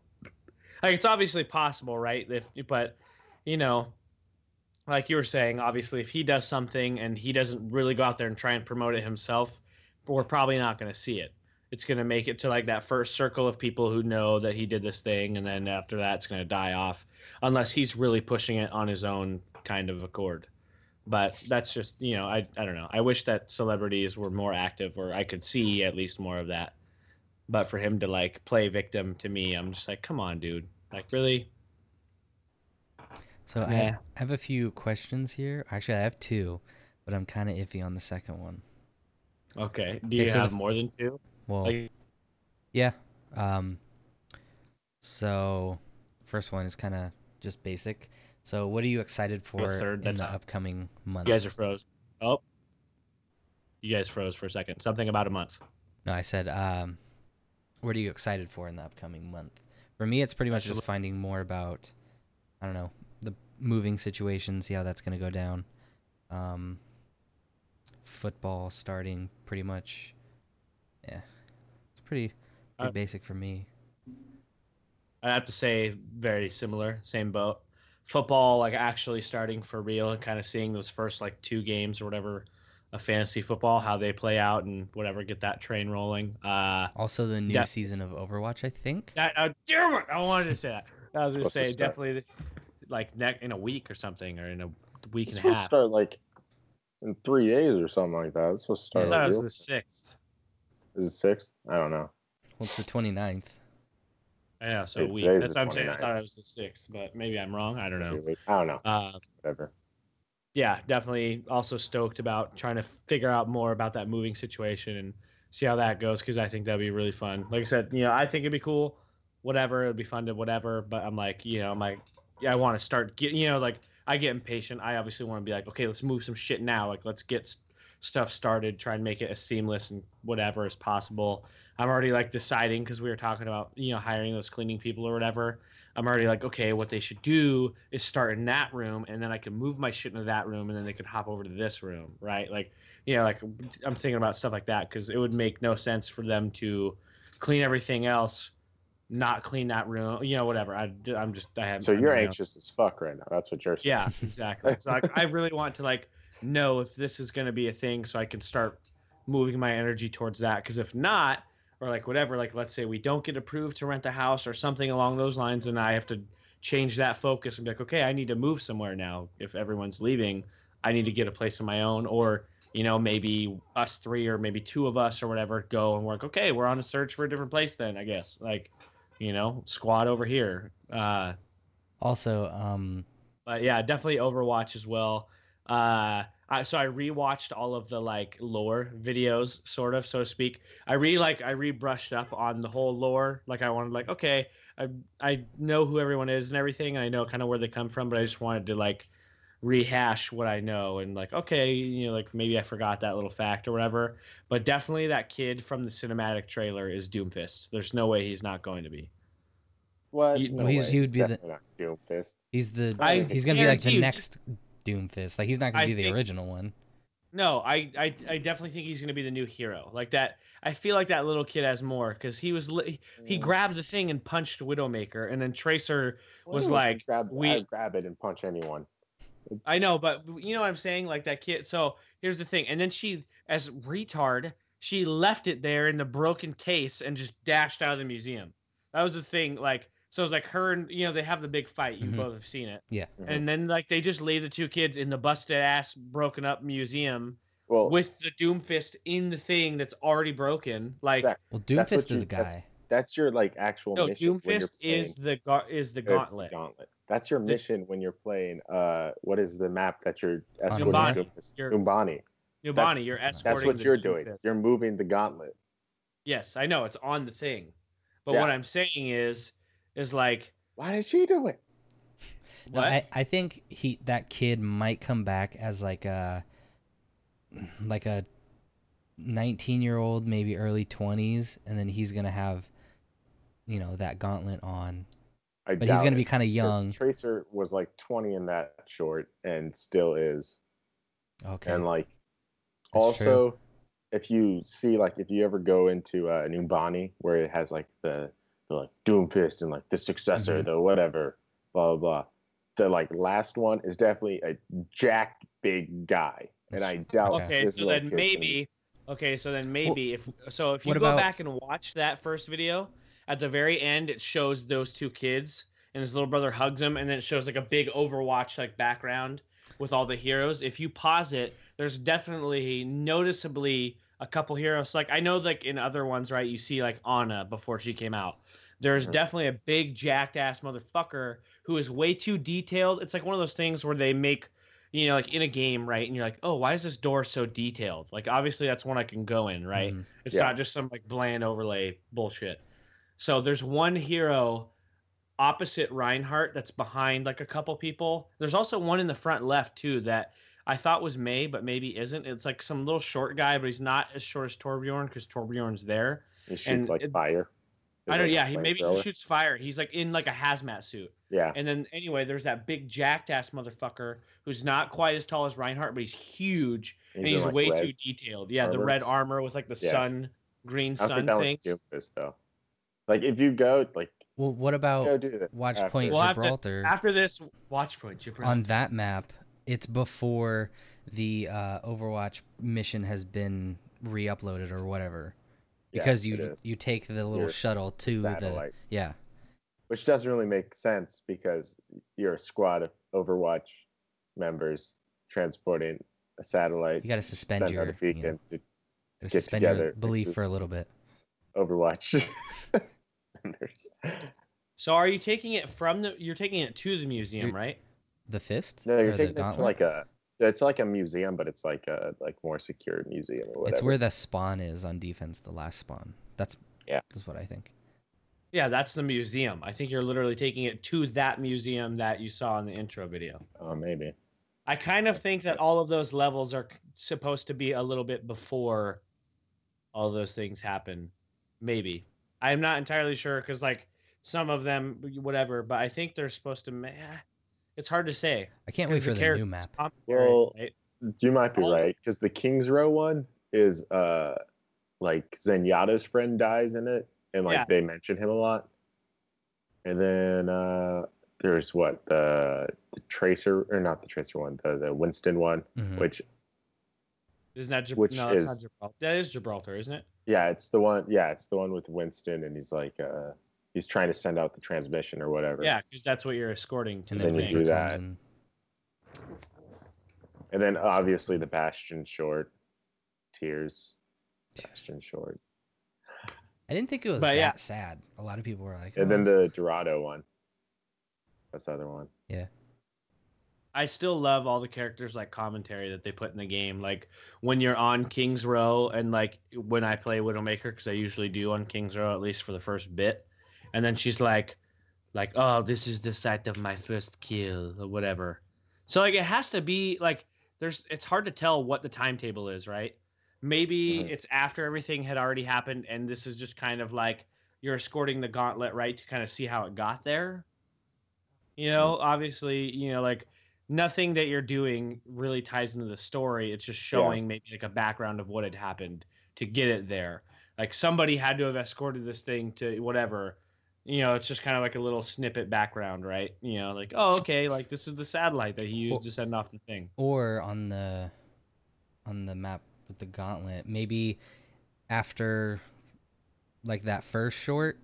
Like it's obviously possible, right? If but you know, like you were saying, obviously if he does something and he doesn't really go out there and try and promote it himself, we're probably not going to see it. It's going to make it to like that first circle of people who know that he did this thing and then after that it's going to die off unless he's really pushing it on his own kind of accord. But that's just you know I I don't know. I wish that celebrities were more active or I could see at least more of that. But for him to like play victim to me, I'm just like, come on, dude. Like really? So I, Yeah. I have a few questions here. Actually, I have two, but I'm kind of iffy on the second one. Okay. Do you Okay, so have f- more than two? Well, Like, yeah. Um. So, first one is kind of just basic. So, what are you excited for third, in the upcoming month? you guys are froze. Oh. You guys froze for a second. Something about a month. No, I said, um, what are you excited for in the upcoming month? For me, it's pretty much just finding more about, I don't know, the moving situation, see how that's going to go down. Um, football starting pretty much. Yeah. It's pretty, pretty Uh, basic for me. I have to say, very similar, same boat. Football, like actually starting for real and kind of seeing those first like two games or whatever of fantasy football, how they play out and whatever, get that train rolling. Uh, Also, the new yeah. season of Overwatch, I think. that, uh, damn it, I wanted to say that. I was gonna Supposed to say definitely like neck in a week or something, or in a week it's and a half. start like in three days or something like that. It's supposed to start. I start. thought it was real- the sixth. Is it sixth? I don't know. Well, it's the 29th. Yeah, so a week. That's what I'm saying. I thought it was the sixth, but maybe I'm wrong. I don't know. I don't know. Uh, Whatever. yeah, definitely also stoked about trying to figure out more about that moving situation and see how that goes because I think that'd be really fun. Like I said, you know, I think it'd be cool. Whatever, it'd be fun to whatever. But I'm like, you know, I'm like, yeah, I want to start getting, you know, like I get impatient. I obviously want to be like, okay, let's move some shit now. Like let's get stuff started. Try and make it as seamless and whatever as possible. I'm already like deciding because we were talking about you know hiring those cleaning people or whatever. I'm already like, okay, what they should do is start in that room, and then I can move my shit into that room, and then they could hop over to this room, right? Like, you know, like I'm thinking about stuff like that because it would make no sense for them to clean everything else, not clean that room, you know, whatever. I, I'm just, I have. So you're anxious as fuck right now. That's what you're saying. yeah, exactly. So like, I really want to like know if this is going to be a thing, so I can start moving my energy towards that. Because if not, or like whatever. Like let's say we don't get approved to rent a house or something along those lines, and I have to change that focus and be like, okay, I need to move somewhere now. If everyone's leaving, I need to get a place of my own, or you know maybe us three or maybe two of us or whatever go and work. Okay, we're on a search for a different place then. I guess like you know squad over here. Uh, Also, um, but yeah, definitely Overwatch as well. Uh, I, so I rewatched all of the like lore videos, sort of, so to speak. I re like I rebrushed up on the whole lore. Like I wanted, like, okay, I I know who everyone is and everything, and I know kind of where they come from, but I just wanted to like rehash what I know and like, okay, you know, like maybe I forgot that little fact or whatever. But definitely that kid from the cinematic trailer is Doomfist. There's no way he's not going to be. What? You- No Well, he's- way. he would be the- Doomfist. he's the I he's gonna be like the you- next Doomfist. Like he's not gonna I be the original one. No, I, I, I definitely think he's going to be the new hero. Like that, I feel like that little kid has more because he was li- he grabbed the thing and punched Widowmaker, and then Tracer. was Well, like, grab, we- I'd grab it and punch anyone. I know, but you know what I'm saying? Like that kid. So here's the thing, and then she, as retard, she left it there in the broken case and just dashed out of the museum. That was the thing. Like, so it's like her and you know they have the big fight. You Mhm. both have seen it, Mhm. and then like they just leave the two kids in the busted ass, broken up museum well, with the Doomfist in the thing that's already broken. Like. Exactly. Well, Doomfist is you- a guy. that's your like actual No, mission. Doomfist is the ga- is the gauntlet. gauntlet. That's your The- mission when you're playing. Uh, what is the map that you're escorting? Numbani. Doomfist? You're- Numbani. Numbani, That's- you're That's what the you're doing. Doomfist. You're moving the gauntlet. Yes, I know it's on the thing, but Yeah. what I'm saying is, is like Why did she do it? No, what? I, I think he that kid might come back as like a like a 19 year old maybe early 20s and then he's gonna have you know that gauntlet on I but he's gonna be kind of young Tracer was like 20 in that short and still is. okay And like, That's also, if you see like if you ever go into uh, an Numbani where it has like the, the like Doomfist and like the successor, Mhm. the whatever, blah blah blah. The like last one is definitely a jacked big guy, and I doubt. Okay. okay, so then kid's gonna maybe, okay, so then maybe if so, if you go about- back and watch that first video, at the very end it shows those two kids and his little brother hugs him, and then it shows like a big Overwatch like background with all the heroes. If you pause it, there's definitely noticeably a couple heroes. Like I know, like in other ones, right? You see like Ana before she came out. There's Mhm. definitely a big jacked ass motherfucker who is way too detailed. It's like one of those things where they make, you know, like in a game, right? And you're like, oh, why is this door so detailed? Like obviously that's one I can go in, right? Mhm. It's Yeah. not just some like bland overlay bullshit. So there's one hero opposite Reinhardt that's behind like a couple people. There's also one in the front left too that I thought was Mei, but maybe isn't. It's like some little short guy, but he's not as short as Torbjorn because Torbjorn's there. He shoots and like it- fire. I don't. Yeah, he maybe he shoots fire. He's like in like a hazmat suit. Yeah, And then anyway, there's that big jacked ass motherfucker who's not quite as tall as Reinhardt, but he's huge and he's like, way too detailed. Yeah, the red armor with like the Yeah. sun, green I sun think that was Doomfist though. Like if you go like well what about do that. watch after. point We'll have to- gibraltar After this, watch point. Gibraltar. on that map it's before the uh, overwatch mission has been re-uploaded or whatever Yeah, because it you you take the little Your shuttle to the satellite. yeah which doesn't really make sense because you're a squad of Overwatch members transporting a satellite. you got to suspend your out you know, to gotta get suspend your together belief for a little bit Overwatch members. So are you taking it from the? You're taking it to the museum, You're- right? The fist No, you're taking it to like a. It's like a museum, but it's like a like more secure museum or whatever. it's where the spawn is on defense the last spawn that's Yeah. that's what i think Yeah, that's the museum. I think you're literally taking it to that museum that you saw in the intro video. Oh, maybe. I kind of think that all of those levels are supposed to be a little bit before all those things happen. Maybe. I'm not entirely sure because, like, some of them, whatever, but I think they're supposed to. Ma- It's hard to say. i can't wait for the, characters new map commentary, Well, right? You might be All- right because the Kings Row one is uh like Zenyatta's friend dies in it, and like Yeah. they mention him a lot. And then uh there's what the the Tracer or not the Tracer one, the the Winston one, Mhm. which Isn't that Gib- Which no? That's is- not Gibraltar. That is Gibraltar, isn't it? Yeah, it's the one. Yeah, it's the one with Winston, and he's like, uh, he's trying to send out the transmission or whatever. Yeah, because that's what you're escorting to And the then then you thing. Do that. and And then obviously the Bastion short, tears, Bastion short, I didn't think it was But that yeah. sad. A lot of people were like, and "Oh, then the Dorado one. That's the other one. Yeah. I still love all the characters like commentary that they put in the game. Like when you're on King's Row, and like when I play Widowmaker, because I usually do on King's Row at least for the first bit, and then she's like, like, oh, this is the site of my first kill or whatever. So like it has to be like there's. It's hard to tell what the timetable is, right? Maybe Mhm. it's after everything had already happened, and this is just kind of like you're escorting the gauntlet, right, to kind of see how it got there. You know, obviously, you know, like nothing that you're doing really ties into the story. It's just showing maybe like a background of what had happened to get it there. Like somebody had to have escorted this thing to whatever. You know, it's just kind of like a little snippet background, right? You know, like, oh, okay, like this is the satellite that he used Well- to send off the thing. or on the on the map with the gauntlet maybe after like that first short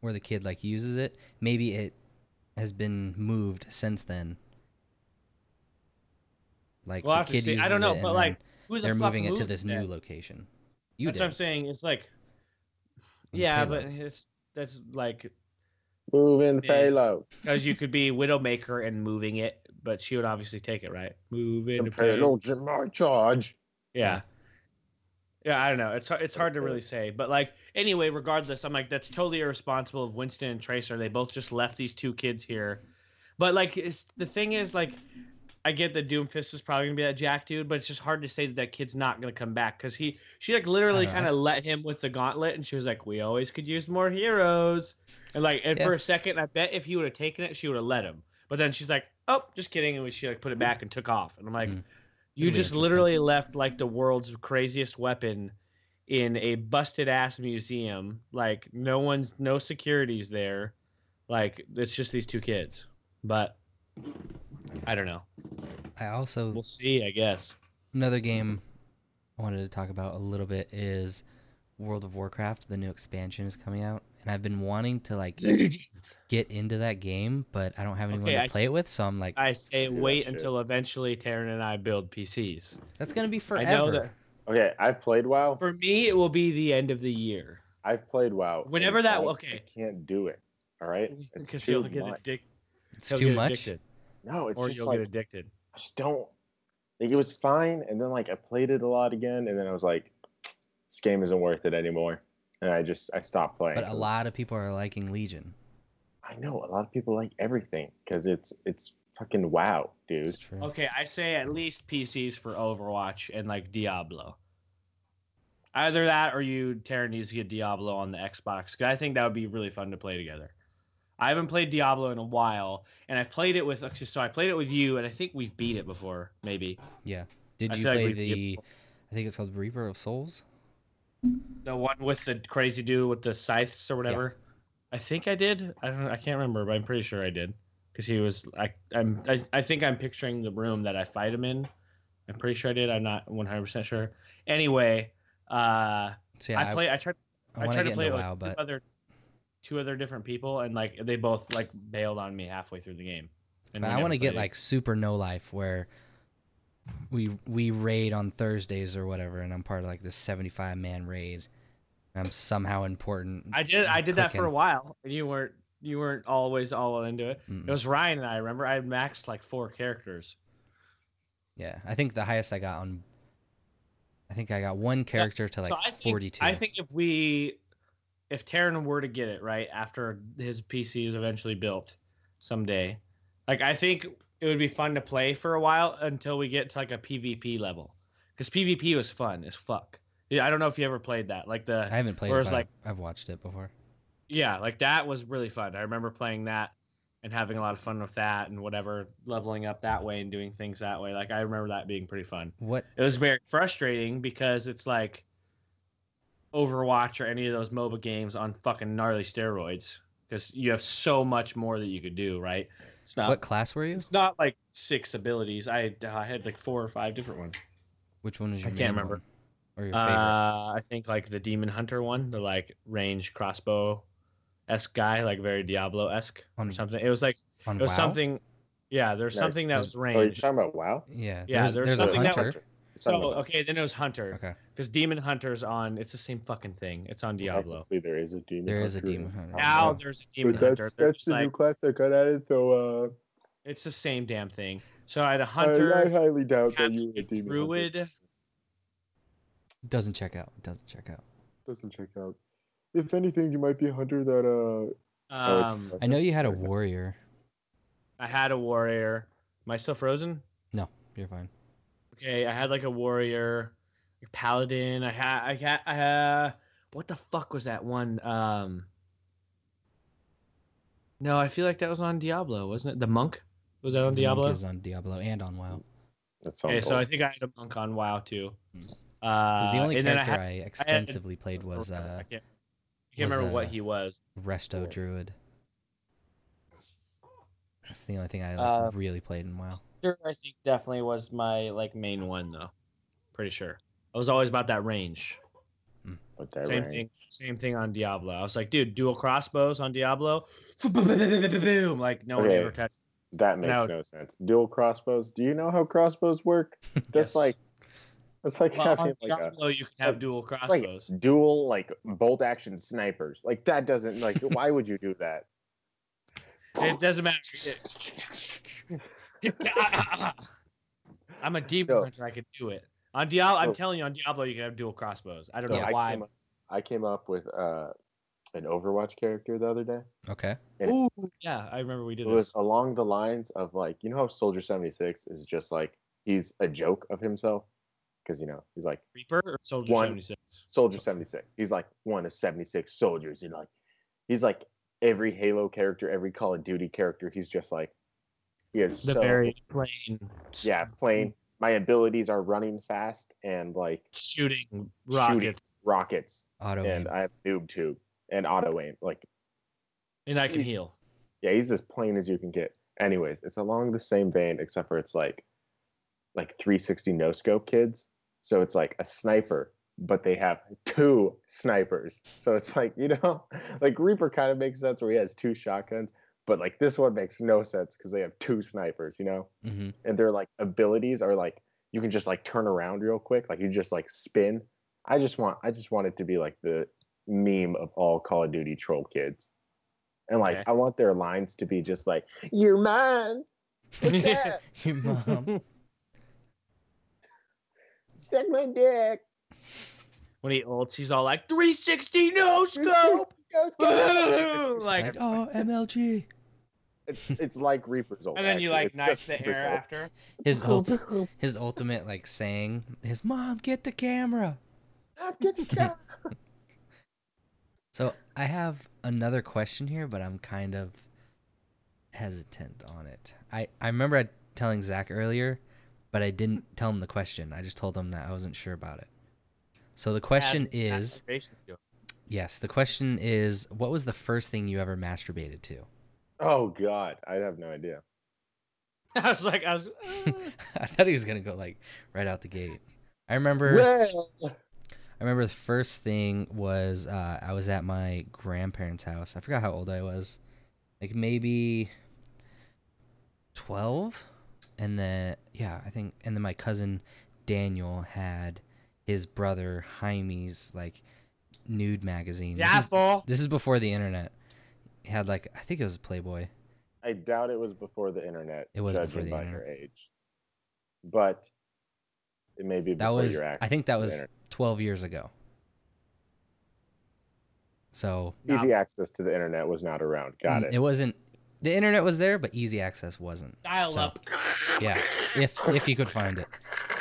where the kid like uses it maybe it has been moved since then like We'll the kid uses I don't know, but like, the they're moving it to this new location you That's did what I'm saying. It's like, yeah, but it's that's like Moving the Yeah. payload. because you could be Widowmaker and moving it, but she would obviously take it, right? Moving payload. payload's in my charge. Yeah. Yeah, I don't know. It's hard, it's hard to really say, but like anyway, regardless, I'm like that's totally irresponsible of Winston and Tracer. They both just left these two kids here, but like it's the thing is like I get that Doomfist is probably gonna be that Jack dude, but it's just hard to say that that kid's not gonna come back because he she like literally kind of let him with the gauntlet, and she was like, "We always could use more heroes," and like and Yeah. for a second, I bet if he would have taken it, she would have let him, but then she's like, "Oh, just kidding," and she like put it back and took off, and I'm like. Mm. You just literally left like the world's craziest weapon in a busted ass museum. Like no one's no security's there. Like it's just these two kids. But I don't know. i also We'll see, I guess. another game i wanted to talk about a little bit is world of warcraft the new expansion is coming out and i've been wanting to like get into that game but i don't have anyone Okay, to I play s- it with so i'm like I say wait until eventually Taryn and I build PCs. that's gonna be forever I know that Okay, I've played WoW. for me it will be the end of the year. I've played WoW. and Whenever that- guys, okay. I can't do it. All right, it's Because you'll get much. addicted. It's He'll too get much addicted, No, it's or just you'll like get addicted. I just don't. Like it was fine, and then like I played it a lot again, and then I was like, this game isn't worth it anymore, and I just I stopped playing. but a lot of people are liking legion I know a lot of people like everything because it's it's fucking WoW, dude. it's true Okay, I say at least PCs for Overwatch and like Diablo. Either that or you Taryn needs to get Diablo on the Xbox because I think that would be really fun to play together. I haven't played Diablo in a while, and I played it with so I played it with you, and I think we've beat it before, maybe yeah did I you feel like play the i think it's called reaper of souls the one with the crazy dude with the scythes or whatever. Yeah. I think I did. I don't. I can't remember, but I'm pretty sure I did because he was. I. I'm. I, I think I'm picturing the room that I fight him in. I'm pretty sure I did. I'm not 100 percent sure. Anyway, uh, so yeah I play. I tried. i, I, tried to play with wow two but other, two other different people, and like they both like bailed on me halfway through the game. And but i want to get like super no life where we we raid on thursdays or whatever and i'm part of like this 75 man raid and i'm somehow important I did. I did that for a while, and you weren't. You weren't always all into it. Mm-mm. It was Ryan and I. Remember, I had maxed like four characters. Yeah, I think the highest I got on. I think I got one character to like so I think, 42. I think if we, if Taryn were to get it right after his PC is eventually built, someday, like I think it would be fun to play for a while until we get to like a PvP level, because PvP was fun as fuck. Yeah, I don't know if you ever played that, like the I haven't played it, whereas, but like- I've watched it before. yeah, like that was really fun. I remember playing that and having a lot of fun with that and whatever, leveling up that way and doing things that way. Like I remember that being pretty fun. What? It was very frustrating because it's like Overwatch or any of those MOBA games on fucking gnarly steroids because you have so much more that you could do, right? It's not what class were you? it's not like six abilities. I I had like four or five different ones. Which one was your I can't main remember. one? Or your favorite? Uh, I think like the Demon Hunter one, the like range crossbow esque guy, like very Diablo esque or something. It was like it was WoW? something. Yeah, there's Nice. something that Is- was Oh, you're range. talking about WoW? Yeah. Yeah, there's, there's there's a something that hunter. You're talking So okay, then it was Hunter Okay. because Demon Hunter's on. It's the same fucking thing. It's on Diablo. Technically, there is a demon. There is a hunter. demon hunter. Now there's a Demon But Hunter. that's, They're that's just the new like class that got added, so uh, it's the same damn thing. So I had a Hunter, I highly doubt that you were a a demon. hunter. Druid. Doesn't check out. Doesn't check out. Doesn't check out. If anything, you might be a hunter that uh. Um, I know you had a warrior. I had a warrior. Am I still frozen? No, you're fine. Okay, I had like a warrior, a paladin. I had, I had, I had. What the fuck was that one? Um. No, I feel like that was on Diablo, wasn't it? The monk was that on The monk Diablo? is on Diablo and on WoW. That's Okay, on so I think I had a monk on WoW too. Hmm. Uh, Because the only and then I character had- I, extensively played I was can't- uh, I can't, I can't was, remember what uh, he was. Resto Cool. Druid. That's the only thing I like, Uh, really played in WoW. Sure, I think definitely was my like main one though. Pretty sure. I was always about that range. Hmm. That Same range. thing. Same thing on Diablo. I was like, dude, dual crossbows on Diablo. Boom! Like no one ever touched. That makes Now- no sense. Dual crossbows. Do you know how crossbows work? That's Yes. like that's like Well, having on like a Diablo, you can have like- dual it's like crossbows. dual like bolt action snipers. Like that doesn't like why would you do that? It doesn't matter. It- I'm a demon No. hunter. I could do it. On Diablo, I'm telling you, on Diablo, you can have dual crossbows. I don't So know I why. came up, I came up with uh an Overwatch character the other day. Okay. and- Ooh, yeah, I remember we did It was along the lines of like you know how Soldier 76 is just like he's a joke of himself because you know he's like Reaper or Soldier 76? Soldier 76. He's like one of 76 soldiers. You know, like he's like every Halo character, every Call of Duty character. He's just like he is The so very plain. yeah plain. My abilities are running fast and like Shooting shooting rockets. rockets, Auto and aim. I have noob tube and auto aim. Like And I can heal. yeah, he's as plain as you can get. Anyways, it's along the same vein, except for it's like like 360 no scope kids. So it's like a sniper, but they have two snipers. So it's like, you know, like Reaper kind of makes sense where he has two shotguns, but like this one makes no sense because they have two snipers, you know? hmm And their like abilities are like you can just like turn around real quick, like you just like spin. I just want I just want it to be like the meme of all Call of Duty troll kids. And like Okay. I want their lines to be just like, You're mine. Your mom. Suck my dick. when he ults, he's all like 360 no scope. Boom! like, like, oh, MLG. It's, it's like Reaper's ult. and then you like It's knife the Reaper's air after. His ult- his ultimate like saying, his mom, get the camera. Ah, Get the camera. So I have another question here, but I'm kind of hesitant on it. I, I remember telling Zach earlier, but I didn't tell him the question. I just told him that I wasn't sure about it. So the question Add- add is motivation to it. Yes, the question is what was the first thing you ever masturbated to? Oh god, I have no idea. I was like, I was. uh, I thought he was gonna go like right out the gate. I remember Well, I remember the first thing was uh, I was at my grandparents' house. I forgot how old I was, like maybe twelve, and then yeah, I think, and then my cousin Daniel had his brother Jaime's like nude magazine. yeah, This is, fool. this is before the internet. He had like I think it was Playboy. I doubt it was before the internet. It was judging before the by internet. your age, but it may be That was your I think that was twelve years ago. So easy access to the internet was not around. Got mm, it. It wasn't. The internet was there, but easy access wasn't. Dial So, up. Yeah, if if you could find it.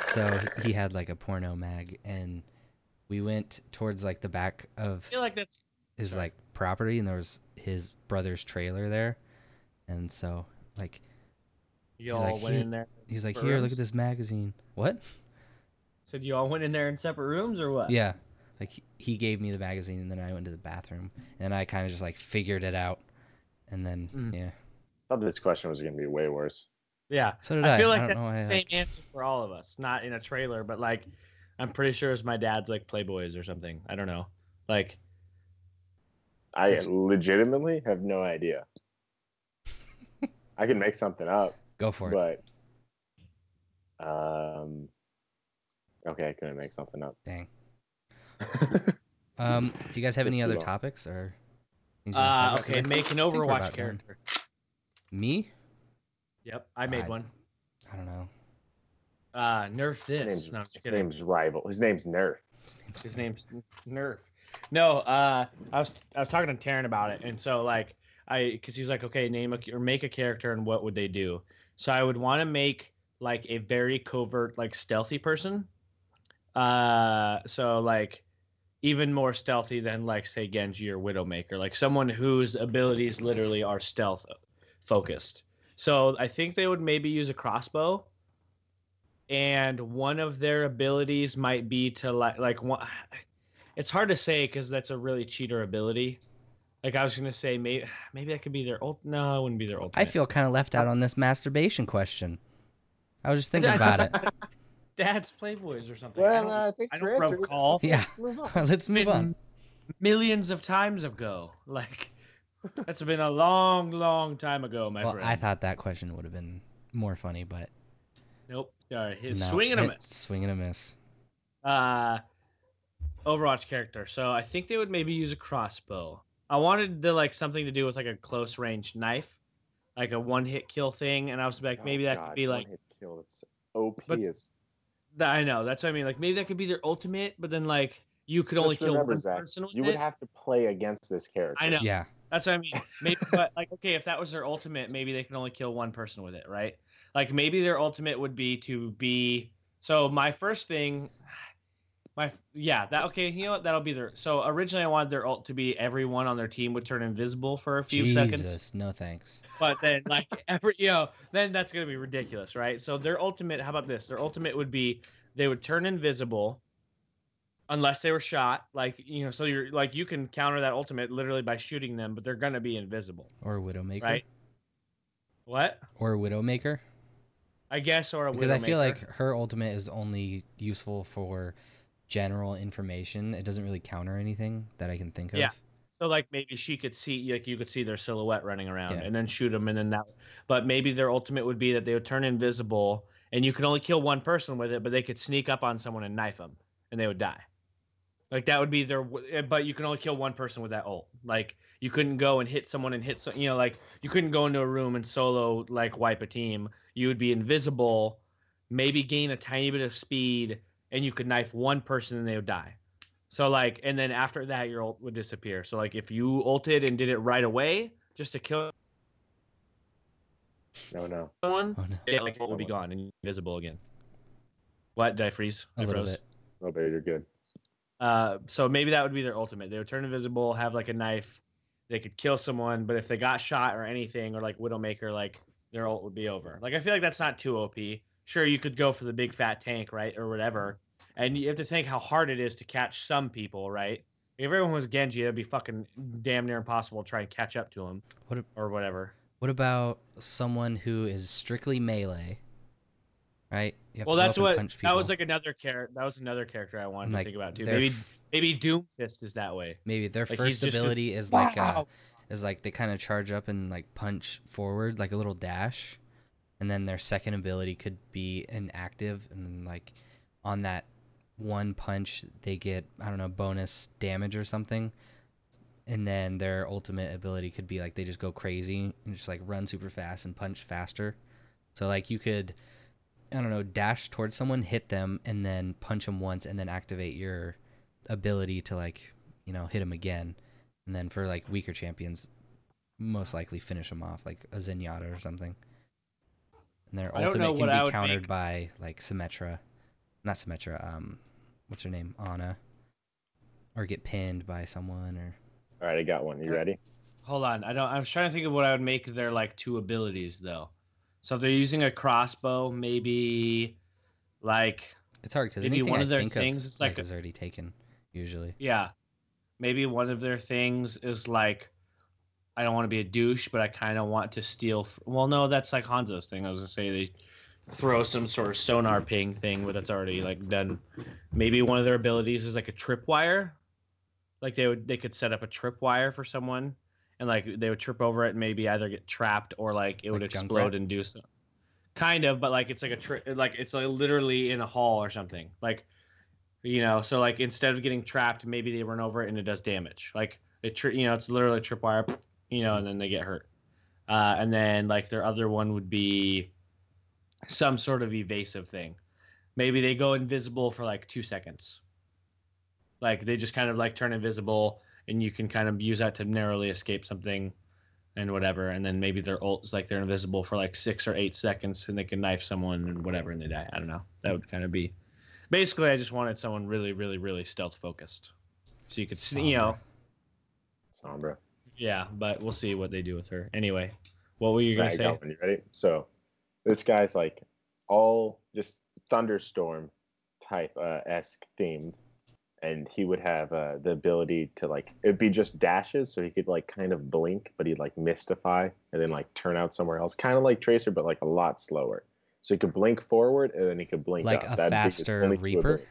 So he had like a porno mag, and we went towards like the back of I feel like that's. his sorry. like property, and there was his brother's trailer there, and so like You He's all like, went "Here." in there. he's like, For "Here, look at this magazine." What? Said you all went in there in separate rooms or what? Yeah, like he- he gave me the magazine, and then I went to the bathroom, and I kind of just like figured it out, and then Mm. yeah, thought this question was going to be way worse. Yeah. So did I. I feel I like don't that's why the I- same answer for all of us. Not in a trailer, but like, I'm pretty sure it's my dad's like Playboys or something. I don't know. Like, I Just- legitimately have no idea. I can make something up, Go for it. but um, okay, I couldn't make something up. Dang. Um, do you guys have any other long. topics or? things uh, talk okay, I make an Overwatch about done. character. Me? Yep, I made I- one. I don't know. Uh, nerf His this. name's, No, his kidding. name's rival. His name's Nerf. His name's His name's Nerf. No, uh, I was I was talking to Taryn about it, and so like I, because he's like, okay, name a or make a character, and what would they do? So I would want to make like a very covert, like stealthy person. Uh, so like even more stealthy than like say Genji or Widowmaker, like someone whose abilities literally are stealth focused. So I think they would maybe use a crossbow and one of their abilities might be to like like one it's hard to say because that's a really cheater ability like i was gonna say maybe maybe that could be their ult no it wouldn't be their old I feel kind of left out on this masturbation question. I was just thinking about it. that- dad's playboys or something Well, don't- uh, thanks I for don't answering. recall. Yeah. Let's move on. Let's move been on. millions of times ago like that's been a long long time ago my Well, friend I thought that question would have been more funny, but nope all right his no, swing and a miss Swing and a miss. uh overwatch character so i think they would maybe use a crossbow i wanted to like something to do with like a close range knife like a one hit kill thing and i was like Oh, maybe that God, could be like one-hit kill. It's OP But- is Th- I know that's what I mean. Like maybe that could be their ultimate, but then like you could only Just kill remember, one Zach, person with it. you it. would have to play against this character. I know. Yeah. That's what I mean. Maybe, but like okay, if that was their ultimate, maybe they can only kill one person with it, right? Like maybe their ultimate would be to be. So my first thing, my yeah, that okay. You know what? That'll be their. So originally I wanted their ult to be everyone on their team would turn invisible for a few Jesus, seconds. Jesus, no thanks. but then like every you know then that's gonna be ridiculous right so their ultimate how about this their ultimate would be they would turn invisible unless they were shot like you know so you're like you can counter that ultimate literally by shooting them but they're gonna be invisible Or a Widowmaker. right what Or a Widowmaker. I guess or a Because I feel like her ultimate is only useful for general information. It doesn't really counter anything that I can think of. Yeah. so like maybe she could see like you could see their silhouette running around Yeah. and then shoot them and then that but maybe their ultimate would be that they would turn invisible and you can only kill one person with it but they could sneak up on someone and knife them and they would die like that would be their eh, but you can only kill one person with that ult like you couldn't go and hit someone and hit so you know like you couldn't go into a room and solo like wipe a team you would be invisible maybe gain a tiny bit of speed and you could knife one person and they would die so like, and then after that, your ult would disappear. So like, if you ulted and did it right away, just to kill No, no. someone, Oh no. it like it would be gone and invisible again. What? Did I freeze? A I little froze? bit. No, but you're good. Uh, so maybe that would be their ultimate. They would turn invisible, have like a knife. They could kill someone, but if they got shot or anything, or like Widowmaker, like their ult would be over. Like I feel like that's not too OP. Sure, you could go for the big fat tank, right, or whatever. And you have to think how hard it is to catch some people, right? If everyone was Genji, it'd be fucking damn near impossible to try and catch up to him, What a- or whatever. What about someone who is strictly melee? Right? You have Well, that's what punch that was like another character. That was another character I wanted And, to think about too. Maybe maybe Doomfist is that way. maybe their like, first just a- ability is like uh Wow. Is like they kind of charge up and like punch forward like a little dash and then their second ability could be inactive and then like on that one punch they get i don't know bonus damage or something and then their ultimate ability could be like they just go crazy and just like run super fast and punch faster. So like you could i don't know dash towards someone hit them and then punch them once and then activate your ability to like you know hit them again and then for like weaker champions most likely finish them off like a zenyatta or something and their I don't know ultimate can be countered make. by like symmetra not symmetra um what's her name ana or get pinned by someone or All right, I got one. You ready? Hold on, I don't. I was trying to think of what I would make their like two abilities though. So if they're using a crossbow, maybe like it's hard because Maybe anything one I of their think things of is like like a- is already taken usually yeah, maybe one of their things is like I don't want to be a douche, but I kind of want to steal. f- Well, no, that's like Hanzo's thing. I was gonna say they throw some sort of sonar ping thing, but that's already like done. Maybe one of their abilities is like a tripwire. Like they would, they could set up a tripwire for someone, and like they would trip over it and maybe either get trapped or like it would Like explode and do so. Kind of, but like it's like a tri- like it's like literally in a hall or something. Like you know, so like instead of getting trapped, maybe they run over it and it does damage. Like it, tri- you know, it's literally a tripwire, you know, and then they get hurt. Uh, and then like their other one would be some sort of evasive thing. Maybe they go invisible for like two seconds. Like they just kind of like turn invisible, and you can kind of use that to narrowly escape something, and whatever. And then maybe their ult's like they're invisible for like six or eight seconds, and they can knife someone and whatever, and they die. I don't know. That would kind of be. Basically, I just wanted someone really, really, really stealth focused, so you could see, you know, Sombra. Yeah. But we'll see what they do with her. Anyway, what were you gonna say? one. You ready? So, this guy's like all just thunderstorm type uh, esque themed, and he would have uh, the ability to like it'd be just dashes, so he could like kind of blink, but he'd like mystify and then like turn out somewhere else, kind of like Tracer, but like a lot slower. So he could blink forward and then he could blink Like up. a That'd faster Reaper?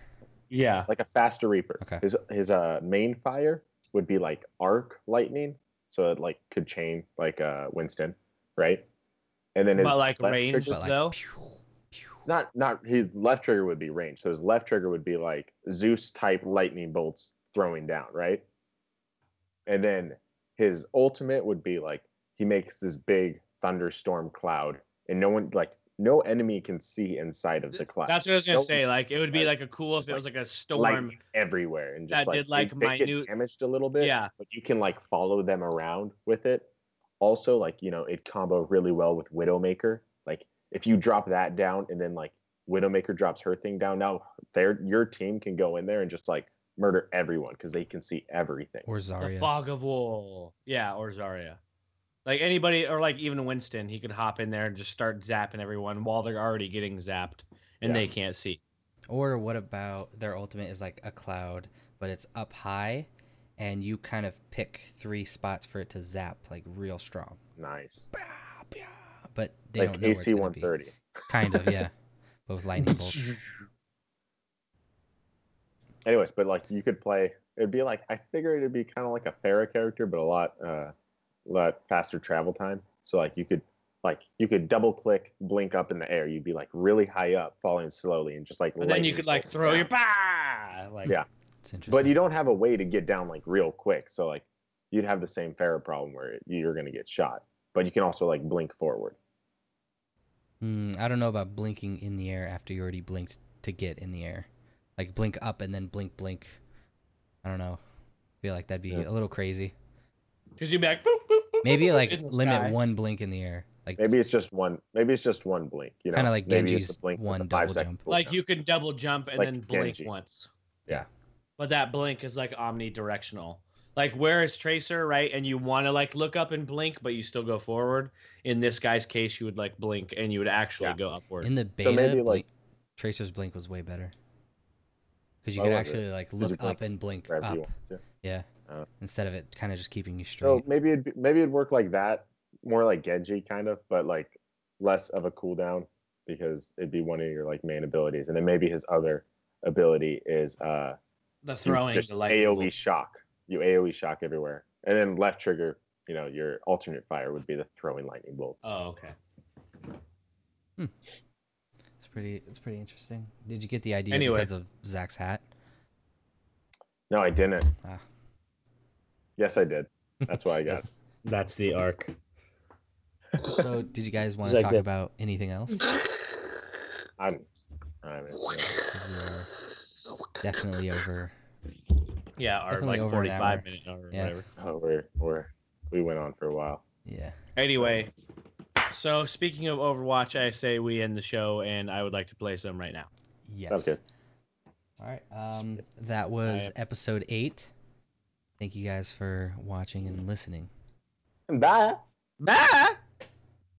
Yeah. like a faster Reaper. Okay. His his uh main fire would be like arc lightning, so it like could chain like uh Winston, right? And then his But like left range trigger- But like, though. pew, pew. not not his left trigger would be range. So his left trigger would be like Zeus type lightning bolts throwing down, right? And then his ultimate would be like he makes this big thunderstorm cloud, and no one like no enemy can see inside of the cloud. That's what I was gonna No say. Like it would be like a cool if Just it was like a storm. lightning everywhere and just that like, did, like, they, they get minute- damaged a little bit. Yeah. but you can like follow them around with it. Also, like you know, it combo really well with Widowmaker. Like if you drop that down and then like Widowmaker drops her thing down, now their your team can go in there and just like murder everyone because they can see everything. Or Zarya. The fog of war. Yeah, or Zarya. Like anybody, or like even Winston, he could hop in there and just start zapping everyone while they're already getting zapped and Yeah. they can't see. Or what about their ultimate is like a cloud, but it's up high, and you kind of pick three spots for it to zap like real strong. Nice, Bah, bah, But they like don't know where it's AC gonna one be. Kind of, yeah. But with lightning bolts. Anyways, but like you could play. It'd be like I figured it'd be kind of like a Pharah character, but a lot, uh, lot faster travel time. So like you could, like you could double click, blink up in the air. You'd be like really high up, falling slowly, and just like. And then you could like bolts throw your down. bah like Yeah. It's interesting. But you don't have a way to get down like real quick. So like you'd have the same Pharah problem where you're gonna get shot. But you can also like blink forward. Hmm, I don't know about blinking in the air after you already blinked to get in the air. Like blink up and then blink, blink. I don't know. feel like that'd be Yeah. a little crazy. because you'd be like boop, boop, boop, Maybe like limit sky. one blink in the air. Like Maybe it's just one. Maybe it's just one blink. You know, Kinda like maybe Genji's blink one double jump. Like cooldown. you can double jump and Like then blink Genji. once. Yeah. But that blink is like omnidirectional. Like where is Tracer, right? And you want to like look up and blink, but you still go forward. In this guy's case, you would like blink and you would actually Yeah. go upward. in the beta, So maybe, blink, like- Tracer's blink was way better. Because you Why could was it? actually like 'Cause you look up and blink up. you want to. Yeah. Instead of it kind of just keeping you straight. So maybe it'd be, maybe it'd work like that, more like Genji kind of, but like less of a cooldown because it'd be one of your like main abilities, and then maybe his other ability is uh the throwing just the AOE bolt. shock. You AOE shock everywhere, and then left trigger. You know, your alternate fire would be the throwing lightning bolts. Oh, okay. It's pretty. It's pretty interesting. Did you get the idea Anyway. because of Zach's hat? No, I didn't. Ah. Yes, I did. That's why I got. That's the arc. So, did you guys want to like talk this. about anything else? I'm. I'm we're definitely over. Yeah, or Definitely like over an 45 hour. minute or Yeah. whatever. oh, we're we're we went on for a while. Yeah. Anyway, so speaking of Overwatch, I say we end the show, and I would like to play some right now. Yes. good. All right. Um, that was episode eight. Thank you guys for watching and listening. Bye. Bye.